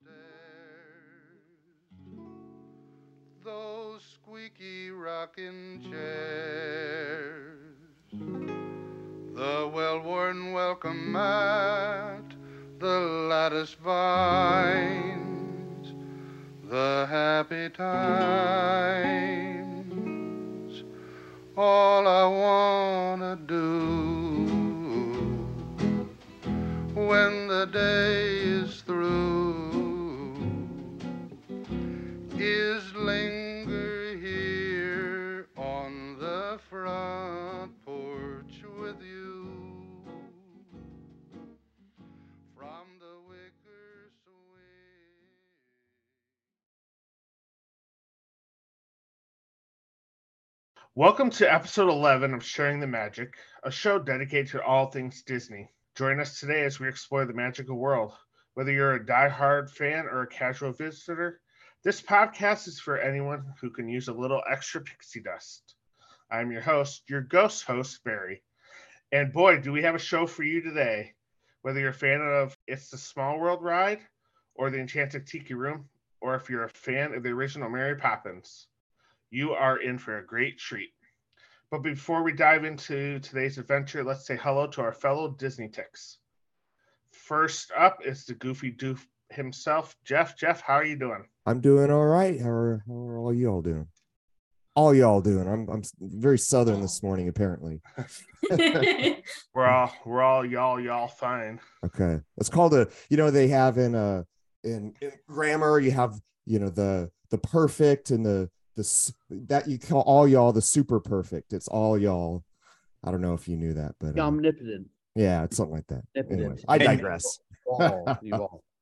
stairs, those squeaky rocking chairs, the well worn welcome mat, the lattice vines, the happy times, all I wanna do when the day is through Welcome to episode 11 of Sharing the Magic, a show dedicated to all things Disney. Join us today as we explore the magical world. Whether you're a die-hard fan or a casual visitor, this podcast is for anyone who can use a little extra pixie dust. I'm your host, your ghost host, Barry. And boy, do we have a show for you today. Whether you're a fan of It's the Small World ride or the Enchanted Tiki Room, or if you're a fan of the original Mary Poppins, you are in for a great treat. But before we dive into today's adventure, let's say hello to our fellow Disney ticks. First up is the Goofy Doof himself, Jeff. Jeff, how are you doing? I'm doing all right. How are, how are all y'all doing? All y'all doing? I'm I'm very southern this morning, apparently. We're all we're all y'all y'all fine. Okay, it's called a. You know they have in uh in, in grammar you have you know the the perfect and the the s- that you call all y'all the super perfect. It's all y'all. I don't know if you knew that, but uh, omnipotent. yeah, it's something like that. Omnipotent. Anyway, I digress. You all.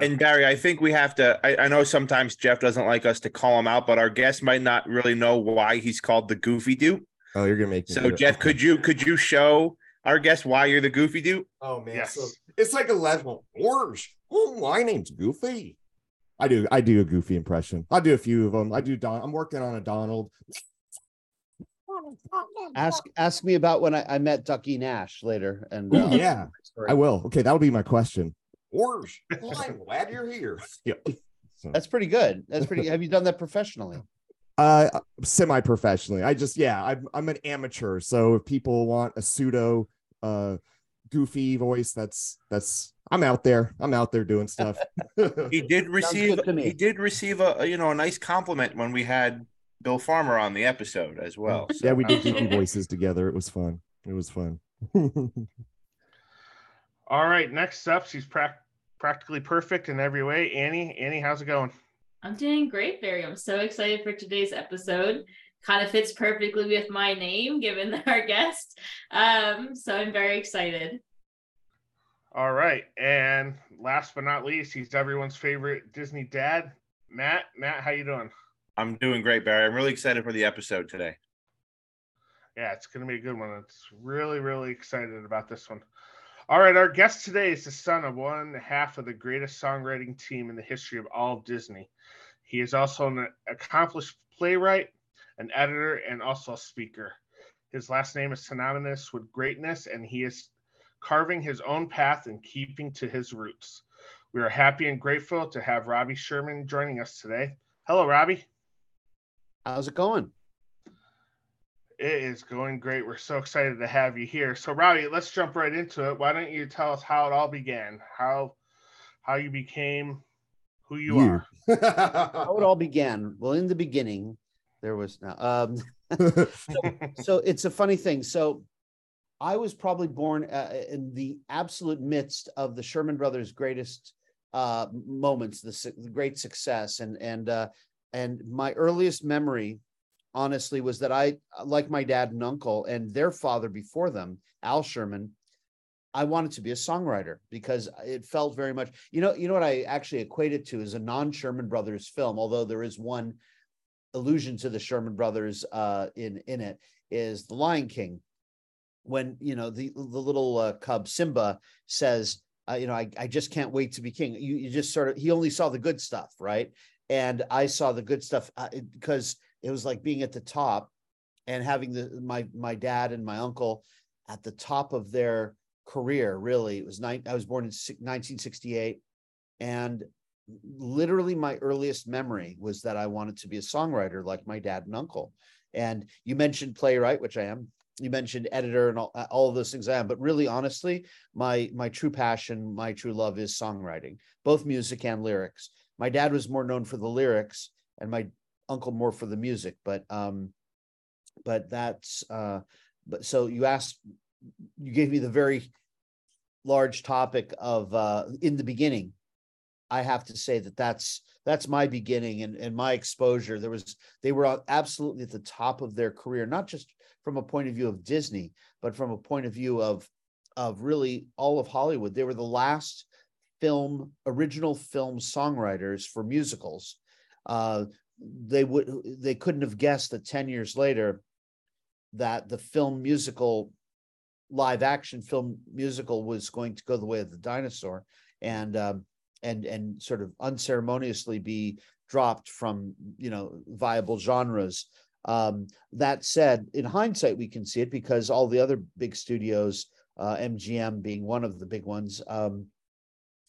And Barry, I think we have to. I, I know sometimes Jeff doesn't like us to call him out, but our guest might not really know why he's called the Goofy Dude. Oh, you're gonna make me. So. Jeff, Okay. could you could you show our guest why you're the Goofy Dude? Oh man, Yes. so it's like a level orange. Oh, my name's Goofy. I do I do a Goofy impression. I do a few of them. I do Don. I'm working on a Donald. Ask ask me about when I, I met Ducky Nash later. And Ooh, uh, yeah. I will. Okay, that'll be my question. Orange. Well, I'm glad you're here. Yeah. So, That's pretty good. That's pretty. Have you done that professionally? uh, semi-professionally. I just yeah, I'm I'm an amateur. So if people want a pseudo uh goofy voice, that's that's I'm out there. I'm out there doing stuff. He did receive good to me. he did receive a, a, you know a nice compliment when we had Bill Farmer on the episode as mm. well. yeah, we did was- goofy voices together. It was fun. It was fun. All right, next up, she's prac- practically perfect in every way. Annie, Annie, how's it going? I'm doing great, Barry. I'm so excited for today's episode. Kind of fits perfectly with my name, given our guest. Um, so I'm very excited. All right, and last but not least, he's everyone's favorite Disney dad, Matt. Matt, how you doing? I'm doing great, Barry. I'm really excited for the episode today. Yeah, it's going to be a good one. It's really, really excited about this one. All right, our guest today is the son of one half of the greatest songwriting team in the history of all of Disney. He is also an accomplished playwright, an editor, and also a speaker. His last name is synonymous with greatness, and he is carving his own path and keeping to his roots. We are happy and grateful to have Robbie Sherman joining us today. Hello, Robbie. How's it going? It is going great. We're so excited to have you here. So, Robbie, let's jump right into it. Why don't you tell us how it all began? How how you became who you, You. are? How it all began? Well, in the beginning, there was no. Um, so it's a funny thing. So I was probably born uh, in the absolute midst of the Sherman Brothers' greatest uh, moments, the, su- the great success, and and uh, and my earliest memory, honestly, was that I, like my dad and uncle and their father before them, Al Sherman. I wanted to be a songwriter because it felt very much, you know, you know what I actually equate it to is a non-Sherman Brothers film, although there is one allusion to the Sherman Brothers uh, in in it is the Lion King, when you know the the little uh, cub Simba says, uh, you know, I I just can't wait to be king. You you just sort of he only saw the good stuff, right? And I saw the good stuff uh, it- because it was like being at the top and having the my my dad and my uncle at the top of their career. Really, it was nine. I was born in 1968, and literally my earliest memory was that I wanted to be a songwriter like my dad and uncle. And you mentioned playwright, which I am. You mentioned editor and all, all of those things I am. But really, honestly, my my true passion, my true love is songwriting, both music and lyrics. My dad was more known for the lyrics, and my uncle more for the music. But um, but that's uh, but so you asked, you gave me the very large topic of uh, in the beginning I have to say that that's that's my beginning and, and my exposure. There was they were absolutely at the top of their career, not just from a point of view of Disney, but from a point of view of of really all of Hollywood. They were the last film original film songwriters for musicals. Uh, they would they couldn't have guessed that 10 years later that the film musical live action film musical was going to go the way of the dinosaur and um, and and sort of unceremoniously be dropped from you know viable genres. Um, that said in hindsight we can see it because all the other big studios uh, mgm being one of the big ones um,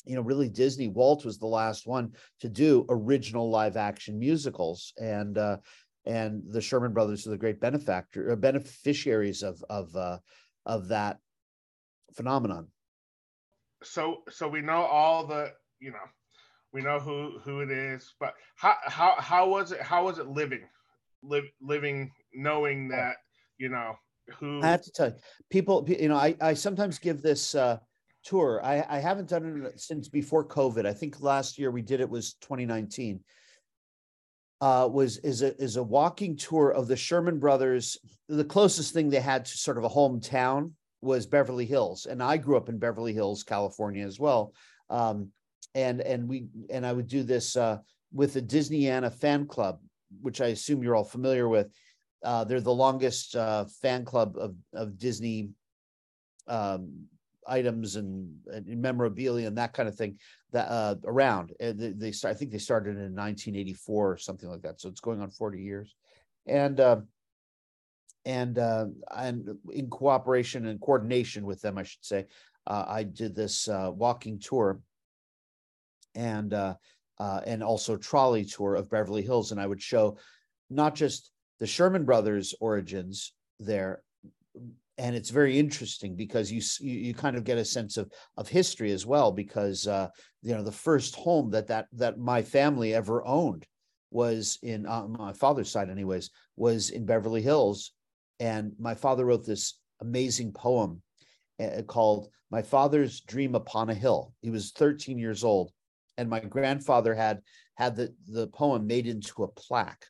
you know really disney walt was the last one to do original live action musicals and uh, and the sherman brothers are the great benefactor uh, beneficiaries of of uh, of that phenomenon. So so we know all the you know, we know who who it is, but how how how was it? How was it living, live living knowing that you know who? I have to tell you, people. You know, I I sometimes give this. uh tour. I, I haven't done it since before COVID. I think last year we did it was 2019. Uh, was is a is a walking tour of the Sherman Brothers. The closest thing they had to sort of a hometown was Beverly Hills, and I grew up in Beverly Hills, California, as well. Um, and and we and I would do this uh, with the Disneyana fan club, which I assume you're all familiar with. Uh, they're the longest uh, fan club of of Disney um, items and, and, memorabilia and that kind of thing that uh, around. And they, they start, I think they started in 1984 or something like that. So it's going on 40 years, and uh, and uh, and in cooperation and coordination with them, I should say, uh, I did this uh, walking tour and uh, uh, and also trolley tour of Beverly Hills, and I would show not just the Sherman Brothers origins there, and it's very interesting because you you, kind of get a sense of of history as well because uh, you know the first home that that that my family ever owned was in uh, my father's side anyways was in Beverly Hills, and my father wrote this amazing poem uh, called "My Father's Dream Upon a Hill." He was 13 years old, and my grandfather had had the the poem made into a plaque.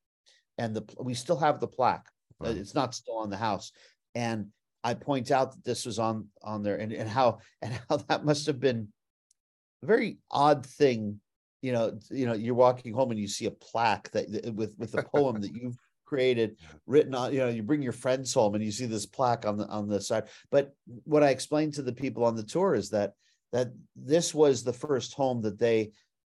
And the we still have the plaque. Uh, wow. it's not still on the house. And i point out that this was on on there and, and how and how that must have been a very odd thing you know you know you're walking home and you see a plaque that uh, with with a poem that you've created written on you know you bring your friends home and you see this plaque on the on the side. But what i explained to the people on the tour is that that this was the first home that they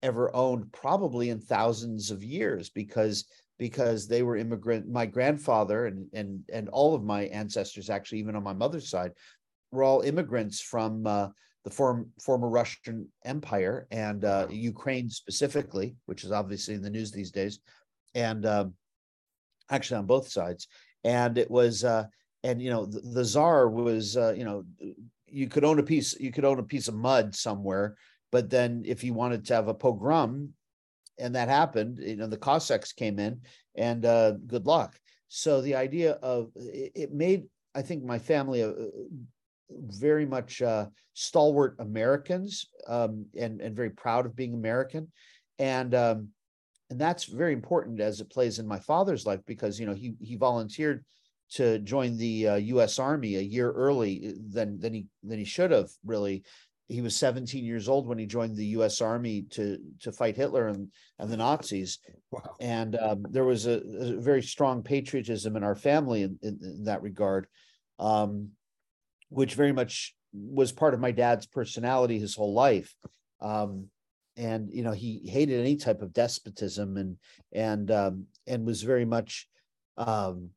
ever owned probably in thousands of years because because they were immigrant my grandfather and and and all of my ancestors actually even on my mother's side were all immigrants from uh, the form, former Russian Empire and uh, Ukraine specifically, which is obviously in the news these days, and um, actually on both sides. And it was, uh, and you know, the, the czar was, uh, you know, you could own a piece you could own a piece of mud somewhere but then if you wanted to have a pogrom and that happened you know the cossacks came in and uh, good luck. So the idea of it, made i think my family uh, very much uh, stalwart americans um, and and very proud of being american. And um, and that's very important as it plays in my father's life because you know he he volunteered to join the uh, U.S. Army a year early uh, than than he than he should have. Really, he was 17 years old when he joined the U.S. Army to to fight Hitler and and the Nazis. Wow. And um, there was a, a, very strong patriotism in our family in, in, in that regard, um, which very much was part of my dad's personality his whole life. Um, and you know he hated any type of despotism and and um, and was very much um,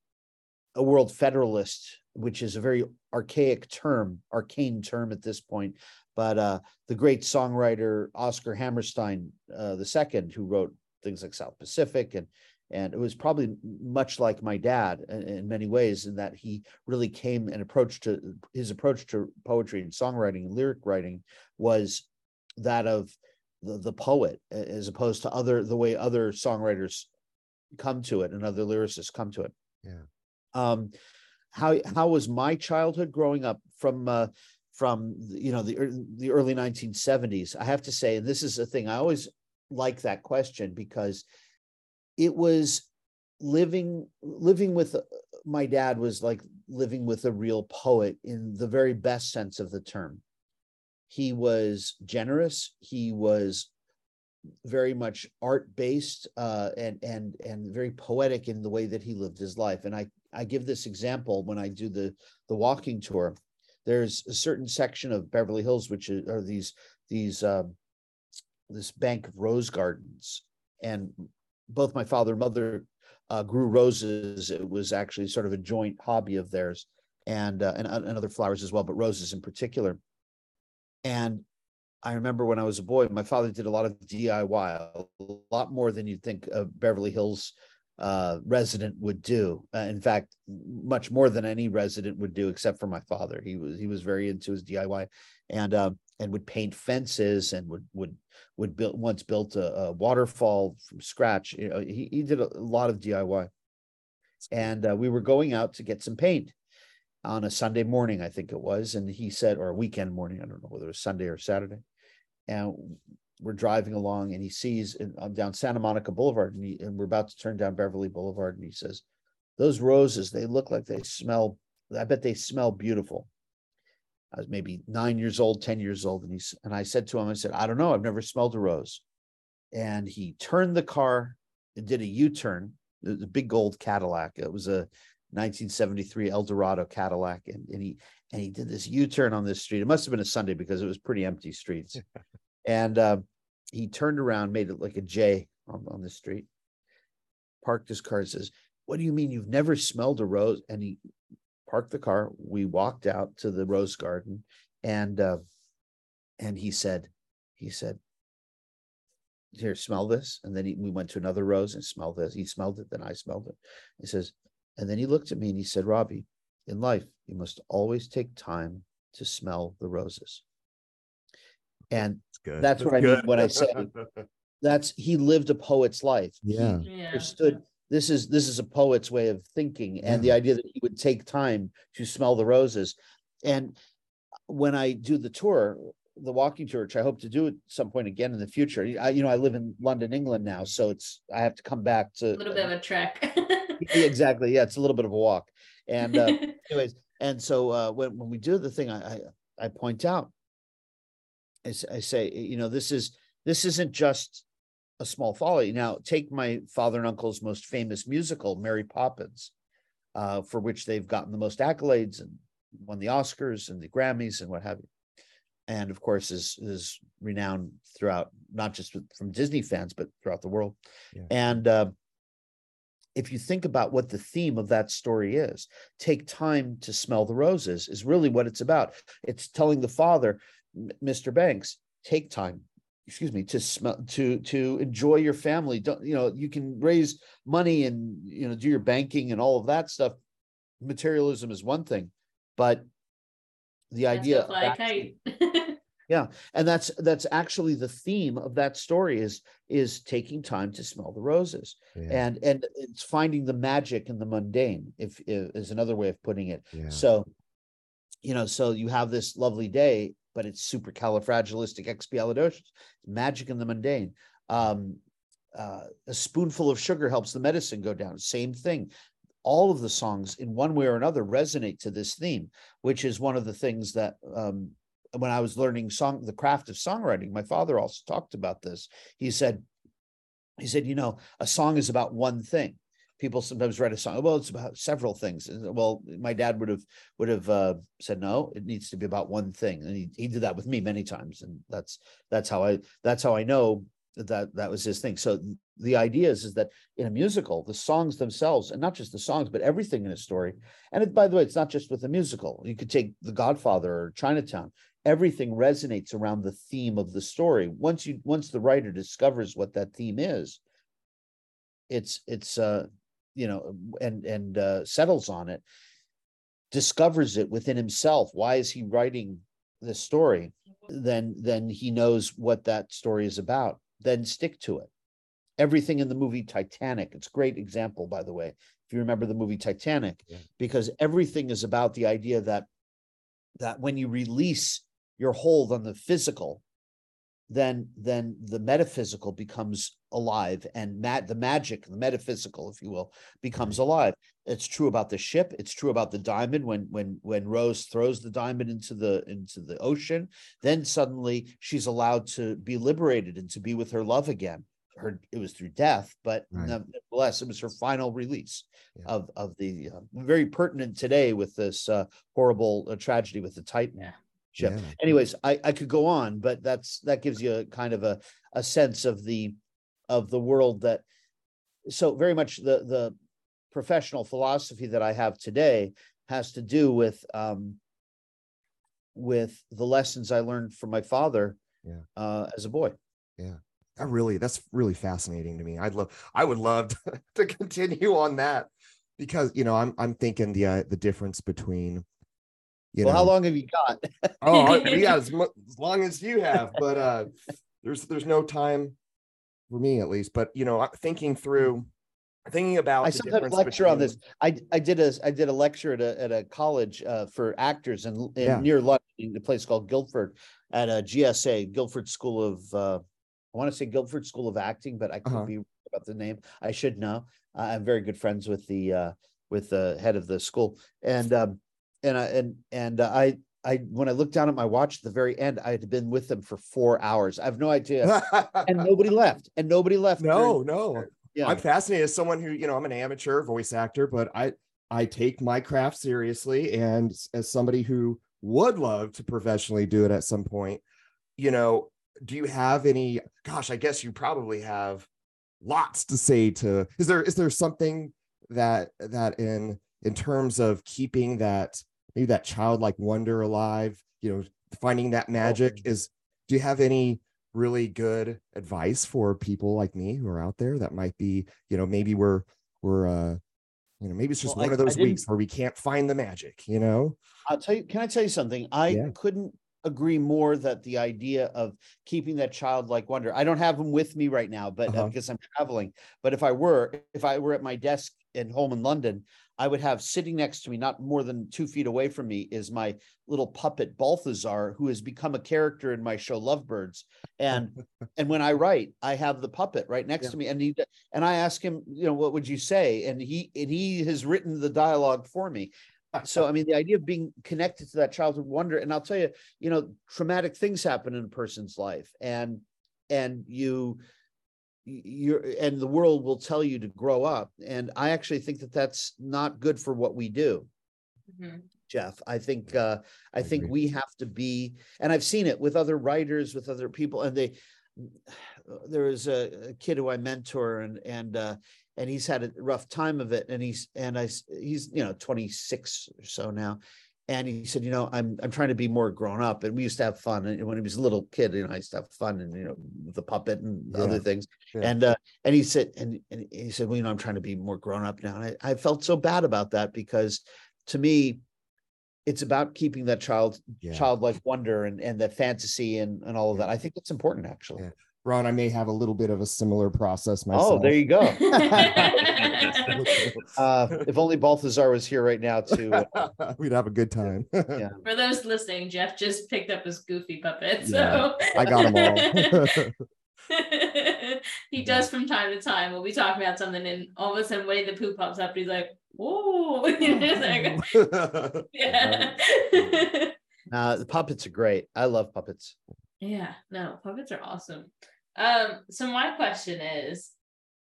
a world federalist, which is a very archaic term, arcane term at this point. But uh, the great songwriter Oscar Hammerstein uh, second, who wrote things like South Pacific and and it was probably much like my dad in, in, many ways in that he really came and approach to his approach to poetry and songwriting and lyric writing was that of the, the poet as opposed to other the way other songwriters come to it and other lyricists come to it yeah um how how was my childhood growing up from uh from you know the the early 1970s i have to say and this is a thing i always like that question because it was living living with uh, my dad was like living with a real poet in the very best sense of the term. He was generous. He was very much art based uh, and and and very poetic in the way that he lived his life. And i i give this example when i do the the walking tour there's a certain section of beverly hills which are these these um, this bank of rose gardens and both my father and mother uh, grew roses. It was actually sort of a joint hobby of theirs, and, uh, and and other flowers as well, but roses in particular. And I remember when I was a boy, my father did a lot of DIY, a lot more than you'd think a Beverly Hills uh, resident would do. Uh, in fact, much more than any resident would do, except for my father. He was he was very into his DIY, and uh, and would paint fences and would would would build once built a, a waterfall from scratch. You know, he he did a lot of DIY, and uh, we were going out to get some paint on a Sunday morning, I think it was, and he said, or a weekend morning, I don't know whether it was Sunday or Saturday, and we're driving along, and he sees I'm down Santa Monica Boulevard, and, he, and we're about to turn down Beverly Boulevard, and he says, "Those roses, they look like they smell. I bet they smell beautiful." I was maybe nine years old, 10 years old. And he's and I said to him, I said, I don't know, I've never smelled a rose. And he turned the car and did a U-turn, the, big gold Cadillac. It was a 1973 Eldorado Cadillac. And, and he and he did this U-turn on this street. It must have been a Sunday because it was pretty empty streets. and uh, he turned around, made it like a J on, on the street, parked his car and says, What do you mean you've never smelled a rose? And he parked the car. We walked out to the rose garden, and uh, and he said, he said, "Here, smell this." And then he, we went to another rose and smelled this. He smelled it, then I smelled it. He says, and then he looked at me and he said, "Robbie, in life, you must always take time to smell the roses." And that's, that's what I mean when I say that's he lived a poet's life. Yeah. He yeah. understood this is this is a poet's way of thinking and the idea that he would take time to smell the roses. And when i do the tour the walking tour which i hope to do at some point again in the future I, you know i live in london england now so it's i have to come back to a little bit of a trek. Exactly. Yeah it's a little bit of a walk. And uh, anyways and so uh, when, when we do the thing I, I, I point out I, I say you know this is this isn't just a small folly. Now, take my father and uncle's most famous musical, Mary Poppins, uh, for which they've gotten the most accolades and won the Oscars and the Grammys and what have you. And of course, is is renowned throughout, not just from Disney fans, but throughout the world. Yeah. And uh, if you think about what the theme of that story is, take time to smell the roses is really what it's about. It's telling the father, Mr. Banks, take time excuse me to smell to to enjoy your family don't you know you can raise money and you know do your banking and all of that stuff materialism is one thing but the that's idea actually, yeah and that's that's actually the theme of that story is is taking time to smell the roses yeah. and and it's finding the magic in the mundane if, if is another way of putting it yeah. so you know so you have this lovely day but it's supercalifragilisticexpialidocious, magic in the mundane. Um, uh, a spoonful of sugar helps the medicine go down. Same thing. All of the songs, in one way or another, resonate to this theme, which is one of the things that um, when I was learning song, the craft of songwriting, my father also talked about this. He said, he said, you know, a song is about one thing people sometimes write a song. Well, it's about several things. Well, my dad would have would have uh, said no. It needs to be about one thing, and he, he did that with me many times. And that's that's how I that's how I know that that was his thing. So the idea is, is that in a musical, the songs themselves, and not just the songs, but everything in a story. And it, by the way, it's not just with a musical. You could take The Godfather or Chinatown. Everything resonates around the theme of the story. Once you once the writer discovers what that theme is, it's it's uh you know and and uh, settles on it, discovers it within himself. Why is he writing this story? Then then he knows what that story is about then stick to it. Everything in the movie Titanic, it's a great example, by the way, if you remember the movie Titanic, Yeah. because everything is about the idea that that when you release your hold on the physical, then then the metaphysical becomes alive and mat the magic, the metaphysical, if you will, becomes alive. It's true about the ship. It's true about the diamond. When when when Rose throws the diamond into the into the ocean, then suddenly she's allowed to be liberated and to be with her love again. Her it was through death, but Right. nevertheless, it was her final release Yeah. of of the uh, very pertinent today with this uh, horrible uh, tragedy with the Titan Yeah. ship. Yeah. Anyways, I I could go on, but that's that gives you a kind of a a sense of the of the world that so very much the the professional philosophy that I have today has to do with um with the lessons I learned from my father Yeah. uh as a boy. That really, that's really fascinating to me. I'd love, I would love to, to continue on that because you know I'm I'm thinking the uh, the difference between you well, know how long have you got? oh I- yeah as, as long as you have but uh there's there's no time for me at least but you know thinking through thinking about I the sometimes difference lecture on this. I I did a I did a lecture at a at a college uh, for actors in, in Yeah. near London, in a place called Guildford, at a GSA Guildford School of uh, I want to say Guildford School of Acting, but I could Uh-huh. be about the name. I should know. Uh, I'm very good friends with the uh, with the head of the school, and um, and I and and uh, I. I when I looked down at my watch at the very end, I had been with them for four hours. I have no idea, and nobody left, and nobody left. no during- no. yeah, i'm fascinated as someone who you know i'm an amateur voice actor but i i take my craft seriously. And as somebody who would love to professionally do it at some point you know do you have any gosh i guess you probably have lots to say to is there is there something that that in in terms of keeping that maybe that childlike wonder alive you know finding that magic is do you have any really good advice for people like me who are out there that might be you know maybe we're we're uh you know maybe it's just Well, one I- of those weeks where we can't find the magic you know I'll tell you, can I tell you something? I Yeah. couldn't agree more that the idea of keeping that childlike wonder. I don't have them with me right now, but uh, Uh-huh. because I'm traveling. But if I were, if I were at my desk at home in London, I would have sitting next to me, not more than two feet away from me, is my little puppet Balthazar, who has become a character in my show Lovebirds. And and when I write, I have the puppet right next Yeah. to me, and he and I ask him, you know, what would you say? And he and he has written the dialogue for me so i mean the idea of being connected to that childhood wonder and i'll tell you you know traumatic things happen in a person's life and and you you're and the world will tell you to grow up and i actually think that that's not good for what we do Mhm. jeff i think uh i I think agree. we have to be and i've seen it with other writers with other people and they there is a, a kid who i mentor and and uh and he's had a rough time of it and he's and i s- he's you know 26 or so now and he said you know i'm i'm trying to be more grown up. And we used to have fun and when he was a little kid you know i used to have fun and you know the puppet and other things. Yeah. and uh and he said and, and he said well you know i'm trying to be more grown up now. And I, I felt so bad about that because to me it's about keeping that child yeah. childlike wonder and and that fantasy and and all of that. I think it's important actually. Yeah. Ron i may have a little bit of a similar process myself oh there you go uh if only balthazar was here right now to uh, we'd have a good time Yeah. For those listening, Jeff just picked up his goofy puppet. Yeah, So i got them all he does from time to time. We'll be talking about something, and all of a sudden, Winnie the Pooh pops up. And He's like, "Whoa!" Yeah. uh the puppets are great i love puppets yeah. No, puppets are awesome. Um. So my question is,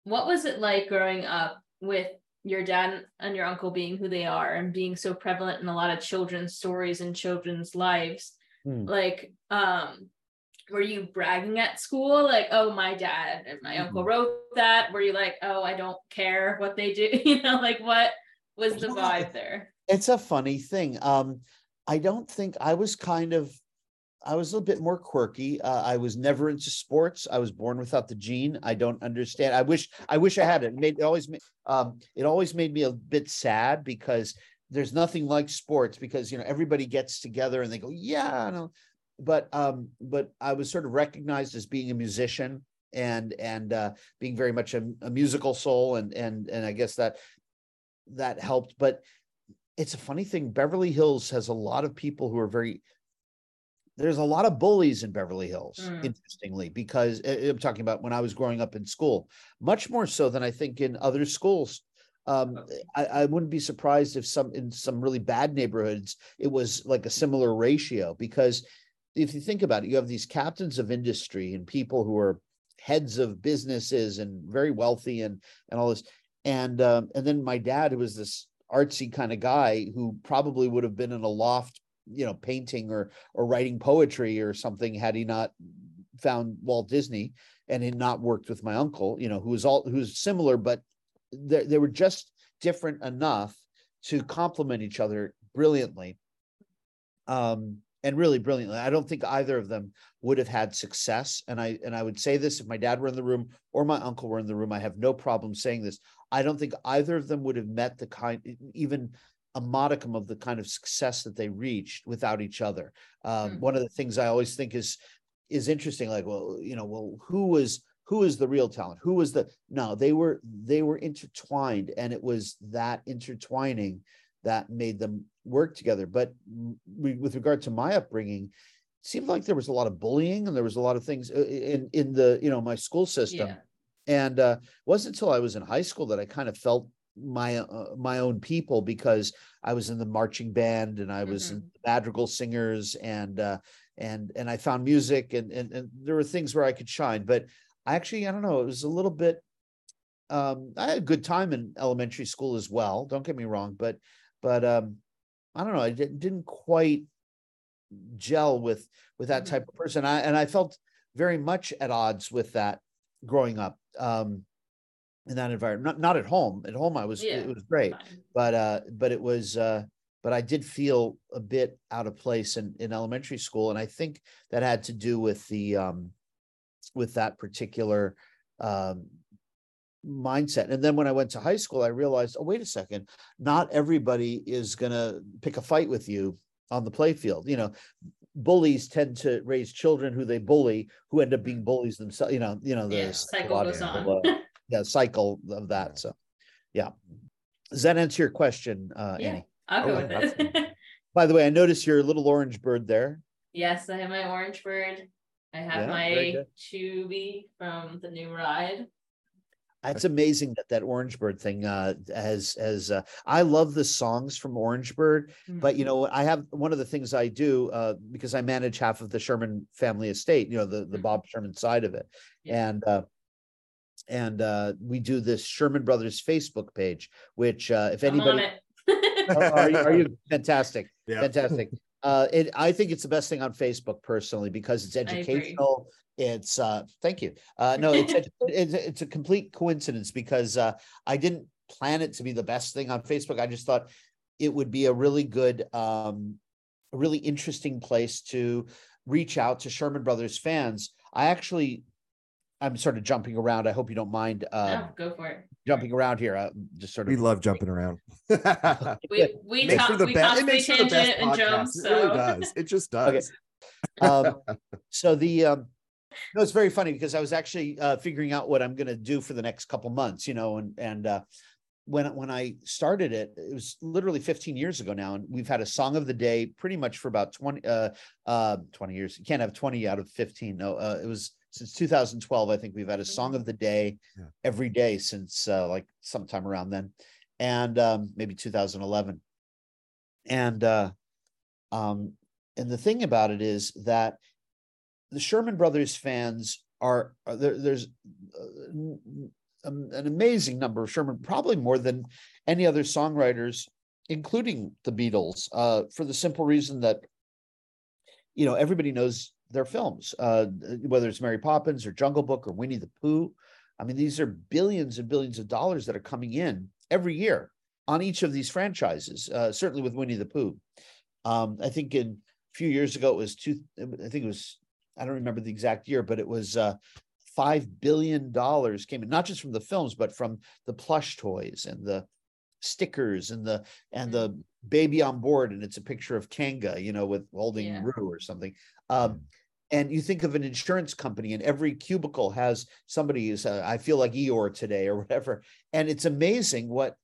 what was it like growing up with your dad and your uncle being who they are and being so prevalent in a lot of children's stories and children's lives? Hmm. like um were you bragging at school like oh my dad and my uncle wrote that were you like oh i don't care what they do you know like what was the vibe there It's a funny thing. Um, I don't think I was kind of, I was a little bit more quirky. Uh, I was never into sports. I was born without the gene. I don't understand. I wish, I wish I had it. It made it always, um, it always made me a bit sad because there's nothing like sports because you know everybody gets together and they go, yeah, know. But um, but I was sort of recognized as being a musician and and uh, being very much a, a musical soul and and and I guess that that helped. But it's a funny thing. Beverly Hills has a lot of people who are very. There's a lot of bullies in Beverly Hills, Mm. interestingly, because uh, I'm talking about when I was growing up in school, much more so than I think in other schools. Um, I, I wouldn't be surprised if some in some really bad neighborhoods it was like a similar ratio because if you think about it, you have these captains of industry and people who are heads of businesses and very wealthy and and all this and um, and then my dad who was this artsy kind of guy who probably would have been in a loft you know painting or or writing poetry or something had he not found Walt Disney and had not worked with my uncle you know who was all who's similar but they, they were just different enough to complement each other brilliantly. Um and really brilliantly. I don't think either of them would have had success. And i and i would say this if my dad were in the room or my uncle were in the room i have no problem saying this. I don't think either of them would have met the kind even a modicum of the kind of success that they reached without each other. Um, Mm. one of the things i always think is is interesting like well you know well who was who is the real talent? Who was the no they were they were intertwined and it was that intertwining that made them work together. But we- with regard to my upbringing it seemed like there was a lot of bullying and there was a lot of things uh, in in the you know my school system. Yeah. And uh it wasn't until i was in high school that i kind of felt my uh, my own people because i was in the marching band and i was in the madrigal singers and uh and and i found music and, and and there were things where i could shine. But i actually i don't know it was a little bit um i had a good time in elementary school as well don't get me wrong but but um i don't know i didn't, didn't quite gel with with that Mhm. type of person. I and i felt very much at odds with that growing up. Um in that environment not not at home. At home i was Yeah, it was great fine. but uh but it was uh but i did feel a bit out of place in in elementary school and i think that had to do with the um with that particular um mindset. And then when i went to high school i realized oh wait a second not everybody is going to pick a fight with you on the playfield you know bullies tend to raise children who they bully who end up being bullies themselves you know you know the yeah cycle goes on yeah, cycle of that so yeah does that answer your question uh yeah annie i'll go Oh, with it by the way i noticed your little orange bird there yes i have my orange bird i have Yeah, my good. chubby from the new ride It's amazing that that Orange Bird thing uh, has has. Uh, I love the songs from Orange Bird, but you know, I have one of the things I do uh, because I manage half of the Sherman family estate. You know, the the Mhm. Bob Sherman side of it, Yeah. and uh, and uh, we do this Sherman Brothers Facebook page, which uh, if I'm on anybody it Oh, are, you, are you fantastic, Yeah. fantastic. Uh, it, I think it's the best thing on Facebook personally because it's educational. It's uh, thank you. Uh, no, it's it's it's a complete coincidence because uh, I didn't plan it to be the best thing on Facebook. I just thought it would be a really good, um, a really interesting place to reach out to Sherman Brothers fans. I actually, I'm sort of jumping around. I hope you don't mind uh, no, go for it jumping around here. Uh, just sort of we love jumping around. we we makes talk for the we best. It constantly makes for the best tangent and jump podcast. It really does. It just Okay. does. um, so the um, no, it's very funny because I was actually uh, figuring out what I'm going to do for the next couple months, you know, and and uh, when when I started it, it was literally 15 years ago now, and we've had a song of the day pretty much for about 20 uh, uh 20 years. You can't have 20 out of 15. No, uh, it was since 2012. I think we've had a song of the day Yeah. every day since uh, like sometime around then, and um, maybe 2011. And uh, um, and the thing about it is that the Sherman Brothers fans are, are there, there's uh, n- n- um, an amazing number of Sherman, probably more than any other songwriters, including the Beatles, uh, for the simple reason that you know everybody knows their films, uh, whether it's Mary Poppins or Jungle Book or Winnie the Pooh. I mean, these are billions and billions of dollars that are coming in every year on each of these franchises. Uh, certainly with Winnie the Pooh. Um, I think in a few years ago it was two. I think it was. I don't remember the exact year, but it was uh, five billion dollars came in not just from the films, but from the plush toys and the stickers and the and the baby on board, and it's a picture of Kanga, you know, with holding Yeah. Roo or something. Um, and you think of an insurance company, and every cubicle has somebody who's, uh, I feel like Eeyore today or whatever. And it's amazing what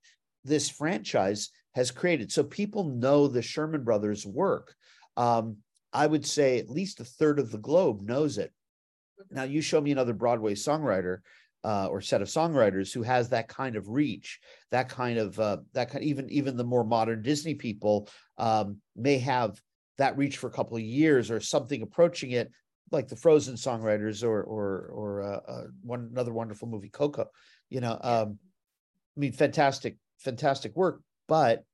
this franchise has created. So people know the Sherman Brothers work. Um, I would say at least a third of the globe knows it. Now, you show me another Broadway songwriter uh, or set of songwriters who has that kind of reach, that kind of uh, that kind. Even even the more modern Disney people um, may have that reach for a couple of years or something approaching it, like the Frozen songwriters or or or uh, uh, one another wonderful movie Coco. You know, um, I mean, fantastic, fantastic work. But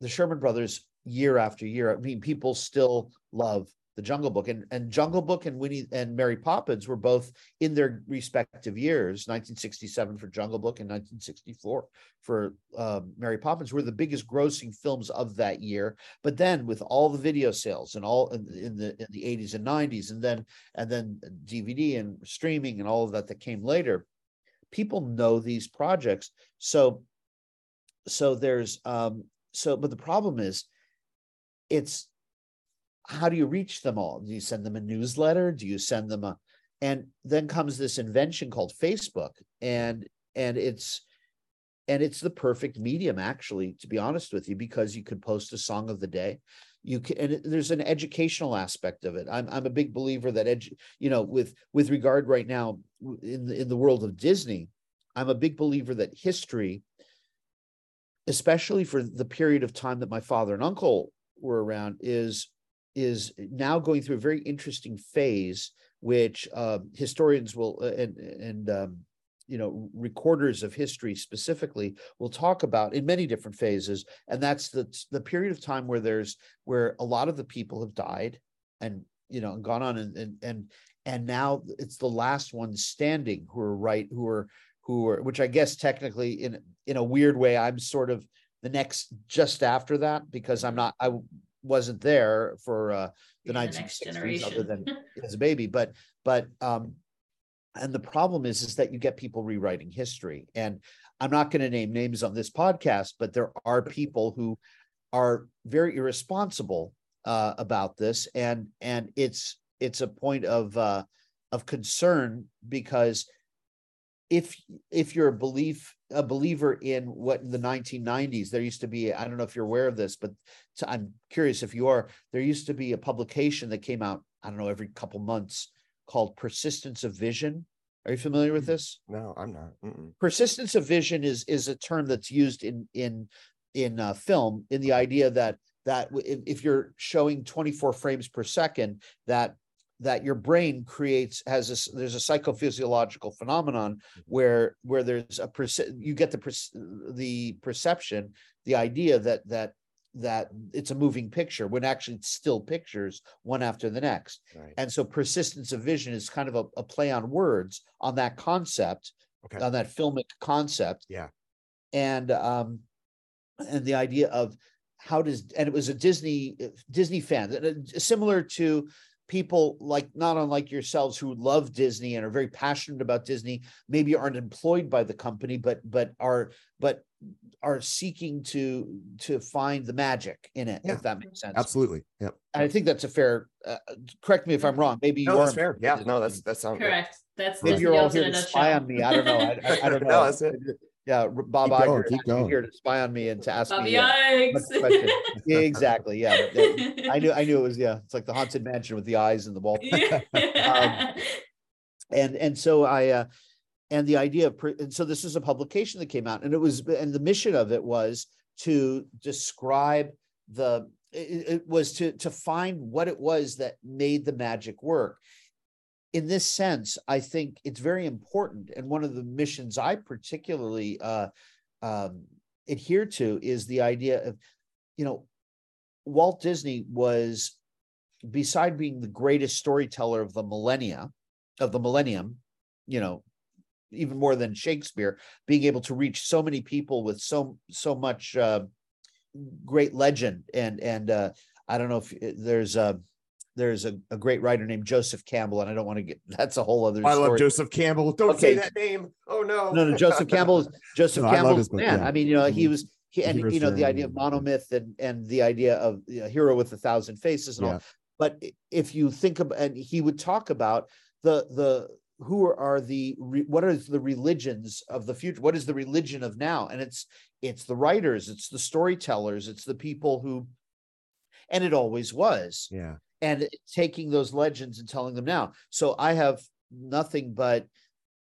the Sherman Brothers, year after year, I mean, people still love the Jungle Book, and and Jungle Book and Winnie and Mary Poppins were both in their respective years, 1967 for Jungle Book and 1964 for um, Mary Poppins, were the biggest grossing films of that year. But then with all the video sales and all in, in the in the 80s and 90s, and then and then DVD and streaming and all of that that came later, people know these projects. So so there's um so but the problem is it's how do you reach them all? Do you send them a newsletter? Do you send them a and then comes this invention called facebook and and it's and it's the perfect medium actually to be honest with you because you could post a song of the day. You can and there's an educational aspect of it. I'm, I'm a big believer that edu, you know with with regard right now in the, in the world of disney i'm a big believer that history especially for the period of time that my father and uncle were around is is now going through a very interesting phase which uh, historians will uh, and and um, you know recorders of history specifically will talk about in many different phases. And that's the the period of time where there's where a lot of the people have died and you know gone on and and and, and now it's the last ones standing who are right who are who are which i guess technically in in a weird way i'm sort of the next just after that because i'm not i wasn't there for uh the next 1960s other than as a baby but but um and the problem is is that you get people rewriting history. And i'm not going to name names on this podcast but there are people who are very irresponsible uh, about this. And and it's it's a point of uh of concern because if if you're a belief a believer in what in the 1990s there used to be i don't know if you're aware of this but i'm curious if you are there used to be a publication that came out i don't know every couple months called persistence of vision are you familiar with this No, I'm not. Mm-mm. persistence of vision is is a term that's used in in in uh, film in the idea that that if you're showing 24 frames per second that that your brain creates has this there's a psychophysiological phenomenon where where there's a perce- you get the perce- the perception the idea that that that it's a moving picture when actually it's still pictures one after the next Right. and so persistence of vision is kind of a, a play on words on that concept Okay. on that filmic concept Yeah. and um and the idea of how does and it was a disney disney fan uh, similar to people like not unlike yourselves who love disney and are very passionate about disney maybe aren't employed by the company but but are but are seeking to to find the magic in it Yeah. if that makes sense Absolutely. Yep. and i think that's a fair uh, correct me if i'm wrong maybe No, you're that's fair. Yeah. No, that's that sounds Correct. That's maybe that's you're all here in to a spy nutshell. on me. I don't know. I, I, I don't know. No, that's it. Yeah, Bob Keep going, Iger keep is going. here to spy on me and to ask Bobby me. uh, Yikes. what's question? yeah, exactly. Yeah, but that- I knew. I knew it was. Yeah, it's like the haunted mansion with the eyes and the wall. Yeah. and and so I uh and the idea of pre- and so this is a publication that came out and it was and the mission of it was to describe the it, it was to to find what it was that made the magic work in this sense i think it's very important and one of the missions i particularly uh um adhere to is the idea of you know walt disney was beside being the greatest storyteller of the millennia, of the millennium, you know, even more than Shakespeare, being able to reach so many people with so so much uh, great legend and and uh, I don't know if uh, there's a there's a, a great writer named Joseph Campbell, and I don't want to get that's a whole other. I story. love Joseph Campbell. Don't Okay. say that name. Oh no. No, no, Joseph Campbell is Joseph No, Campbell. his man, yeah. I mean, you know, he was he and you know the idea of monomyth and and the idea of you know, hero with a thousand faces and Yeah. all. But if you think about, and he would talk about the the who are the what are the religions of the future? What is the religion of now? And it's it's the writers, it's the storytellers, it's the people who, and it always was Yeah. And taking those legends and telling them now. So I have nothing but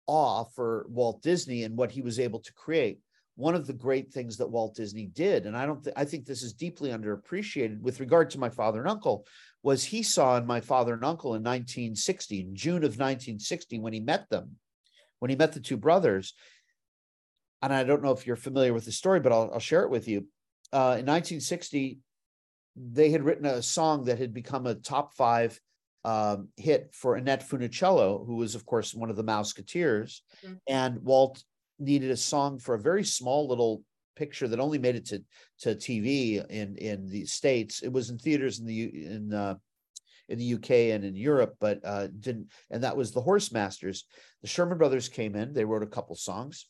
awe for Walt Disney and what he was able to create. One of the great things that Walt Disney did, and I don't think I think this is deeply underappreciated with regard to my father and uncle, was he saw in my father and uncle in 1960, in June of 1960, when he met them, when he met the two brothers. And I don't know if you're familiar with the story, but I'll, I'll share it with you. Uh, in 1960, they had written a song that had become a top five um, hit for Annette Funicello, who was, of course, one of the Mouseketeers. Mhm. And Walt needed a song for a very small little picture that only made it to to TV in in the states. It was in theaters in the in uh, in the UK and in Europe, but uh, didn't. And that was the Horsemasters. The Sherman Brothers came in. They wrote a couple songs,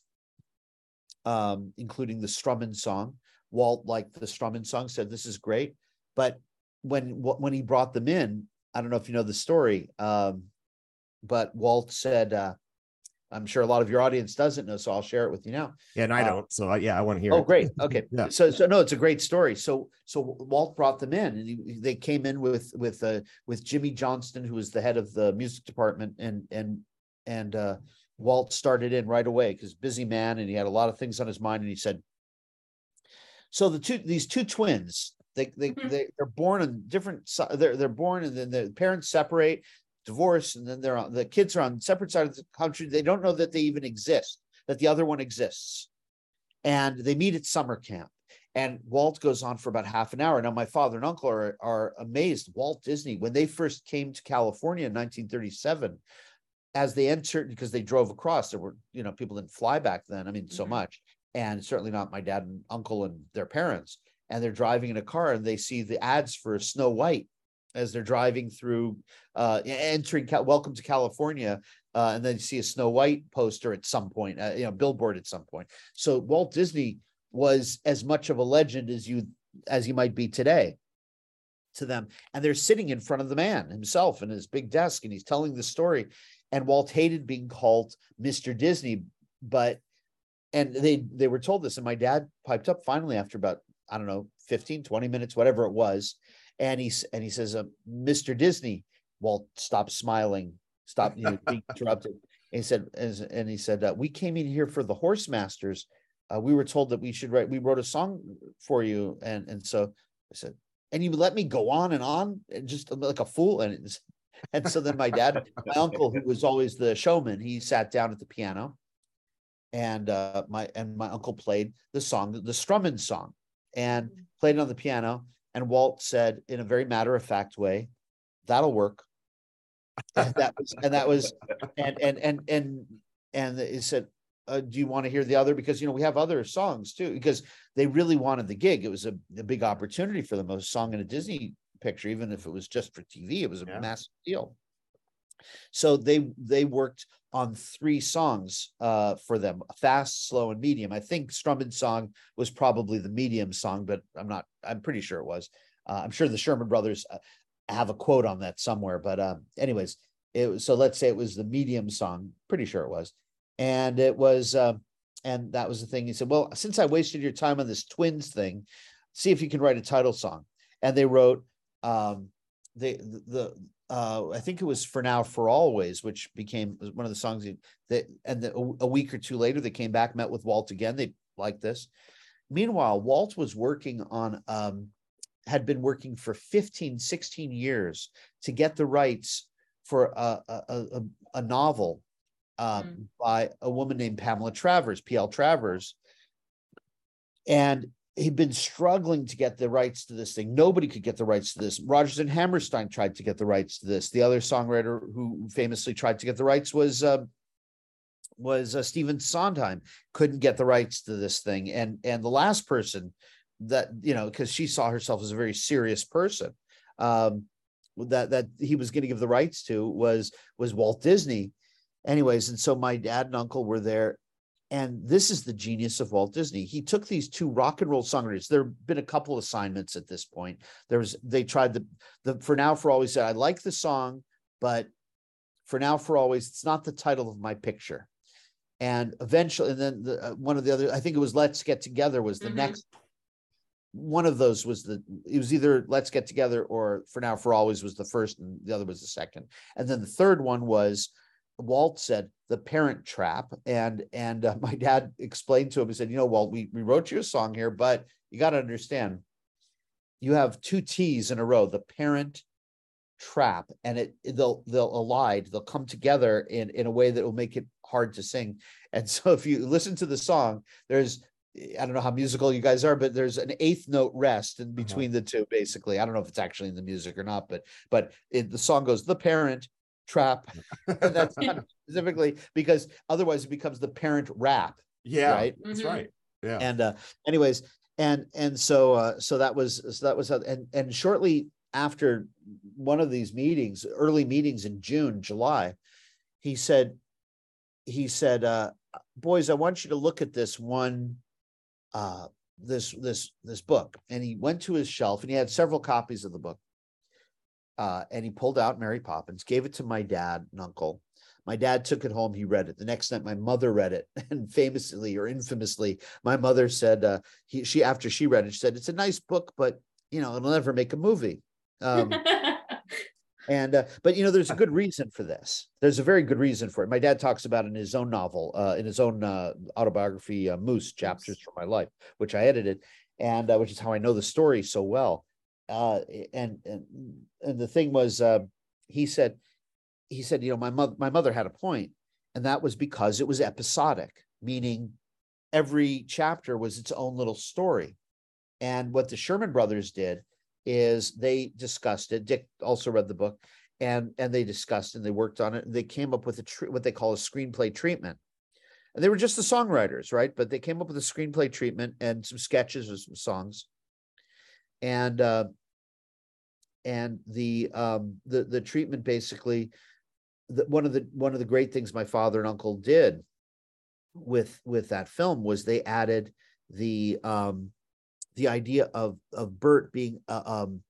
um, including the Strummin song. Walt liked the Strummin song, said this is great. But when when he brought them in, I don't know if you know the story, um, but Walt said, uh, "I'm sure a lot of your audience doesn't know, so I'll share it with you now." Yeah, and I Uh, don't. So I, yeah, I want to hear. Oh, it. great. Okay. Yeah. So, so no, it's a great story. So, so Walt brought them in, and he, they came in with with uh, with Jimmy Johnson, who was the head of the music department, and and and uh, Walt started in right away because busy man, and he had a lot of things on his mind, and he said, "So the two these two twins, they they Mhm. they they're born on different. They're they're born, and then the parents separate." divorce and then they're on the kids are on separate sides of the country they don't know that they even exist that the other one exists and they meet at summer camp. And Walt goes on for about half an hour. Now, my father and uncle are, are amazed. Walt Disney, when they first came to California in 1937, as they entered, because they drove across, there were, you know, people didn't fly back then. I mean, so Mhm. much. And certainly not my dad and uncle and their parents. And they're driving in a car and they see the ads for Snow White as they're driving through, uh, entering, Cal- welcome to California. Uh, and then you see a Snow White poster at some point, uh, you know, billboard at some point. So Walt Disney was as much of a legend as you as he might be today to them. And they're sitting in front of the man himself in his big desk, and he's telling the story. And Walt hated being called Mr. Disney, but and they they were told this, and my dad piped up finally after about I don't know 15, 20 minutes, whatever it was. And he's and he says, uh, Mr. Disney, Walt stop smiling, stop you know, being interrupted. And he said, and he said, uh, we came in here for the horsemasters. Uh, we were told that we should write, we wrote a song for you. And and so I said, and you let me go on and on, and just like a fool. And it's, and so then my dad, my uncle, who was always the showman, he sat down at the piano, and uh, my and my uncle played the song, the Strummin song, and played it on the piano. And Walt said, in a very matter of fact way, "That'll work." And that was, and that was, and and and and and he said, uh, "Do you want to hear the other?" Because you know we have other songs too. Because they really wanted the gig. It was a, a big opportunity for them. A song in a Disney picture, even if it was just for TV, it was a Yeah. massive deal. So they they worked on three songs uh, for them: fast, slow, and medium. I think Strummin song was probably the medium song, but I'm not. I'm pretty sure it was. Uh, I'm sure the Sherman Brothers uh, have a quote on that somewhere. But um, anyways, it was so. Let's say it was the medium song. Pretty sure it was, and it was. Uh, and that was the thing. He said, "Well, since I wasted your time on this twins thing, see if you can write a title song." And they wrote um, they the, the uh, I think it was for now for always, which became one of the songs that- and the, a week or two later they came back, met with Walt again. They liked this. Meanwhile, Walt was working on um, had been working for 15, 16 years to get the rights for a a, a, a novel uh, Mm. by a woman named Pamela Travers, P.L. Travers. And he'd been struggling to get the rights to this thing. Nobody could get the rights to this. Rodgers and Hammerstein tried to get the rights to this. The other songwriter who famously tried to get the rights was uh, was uh, Stephen Sondheim. Couldn't get the rights to this thing, and and the last person that you know because she saw herself as a very serious person um, that that he was going to give the rights to was was Walt Disney. Anyways, and so my dad and uncle were there and this is the genius of Walt Disney. He took these two rock and roll songwriters. There have been a couple assignments at this point. There was they tried the the for now for always said I like the song, but for now for always it's not the title of my picture. And eventually, and then the, uh, one of the other I think it was Let's Get Together was the Mhm. next. One of those was the it was either Let's Get Together or For Now for Always was the first, and the other was the second. And then the third one was Walt said the Parent Trap, and and uh, my dad explained to him. He said, "You know, Walt, we we wrote you a song here, but you got to understand, you have two T's in a row, the Parent Trap, and it they'll they'll allied, they'll come together in in a way that will make it hard to sing. And so, if you listen to the song, there's I don't know how musical you guys are, but there's an eighth note rest in between the two, basically. I don't know if it's actually in the music or not, but but it, the song goes the parent trap. That's kind of specifically because otherwise it becomes the parent rap, Yeah, right? that's Mhm. right. Yeah. And uh, anyways, and and so uh, so that was so that was how, and and shortly after one of these meetings, early meetings in June, July, he said, he said, uh, boys, I want you to look at this one uh this this this book and he went to his shelf and he had several copies of the book uh and he pulled out mary poppins gave it to my dad and uncle. My dad took it home he read it. The next night my mother read it and famously or infamously my mother said uh he she after she read it she said it's a nice book but you know it'll never make a movie. Um and uh, but you know there's a good reason for this. There's a very good reason for it. My dad talks about it in his own novel uh, in his own uh, autobiography uh, moose chapters from my life which i edited and uh, which is how i know the story so well uh, and and and the thing was uh, he said he said you know my mother my mother had a point and that was because it was episodic meaning every chapter was its own little story and what the sherman brothers did is they discussed it. Dick also read the book, and and they discussed and they worked on it. And they came up with a what they call a screenplay treatment. And they were just the songwriters, right? But they came up with a screenplay treatment and some sketches of some songs. And uh, and the um, the the treatment basically, the, one of the one of the great things my father and uncle did with with that film was they added the um, the idea of of Bert being a, um,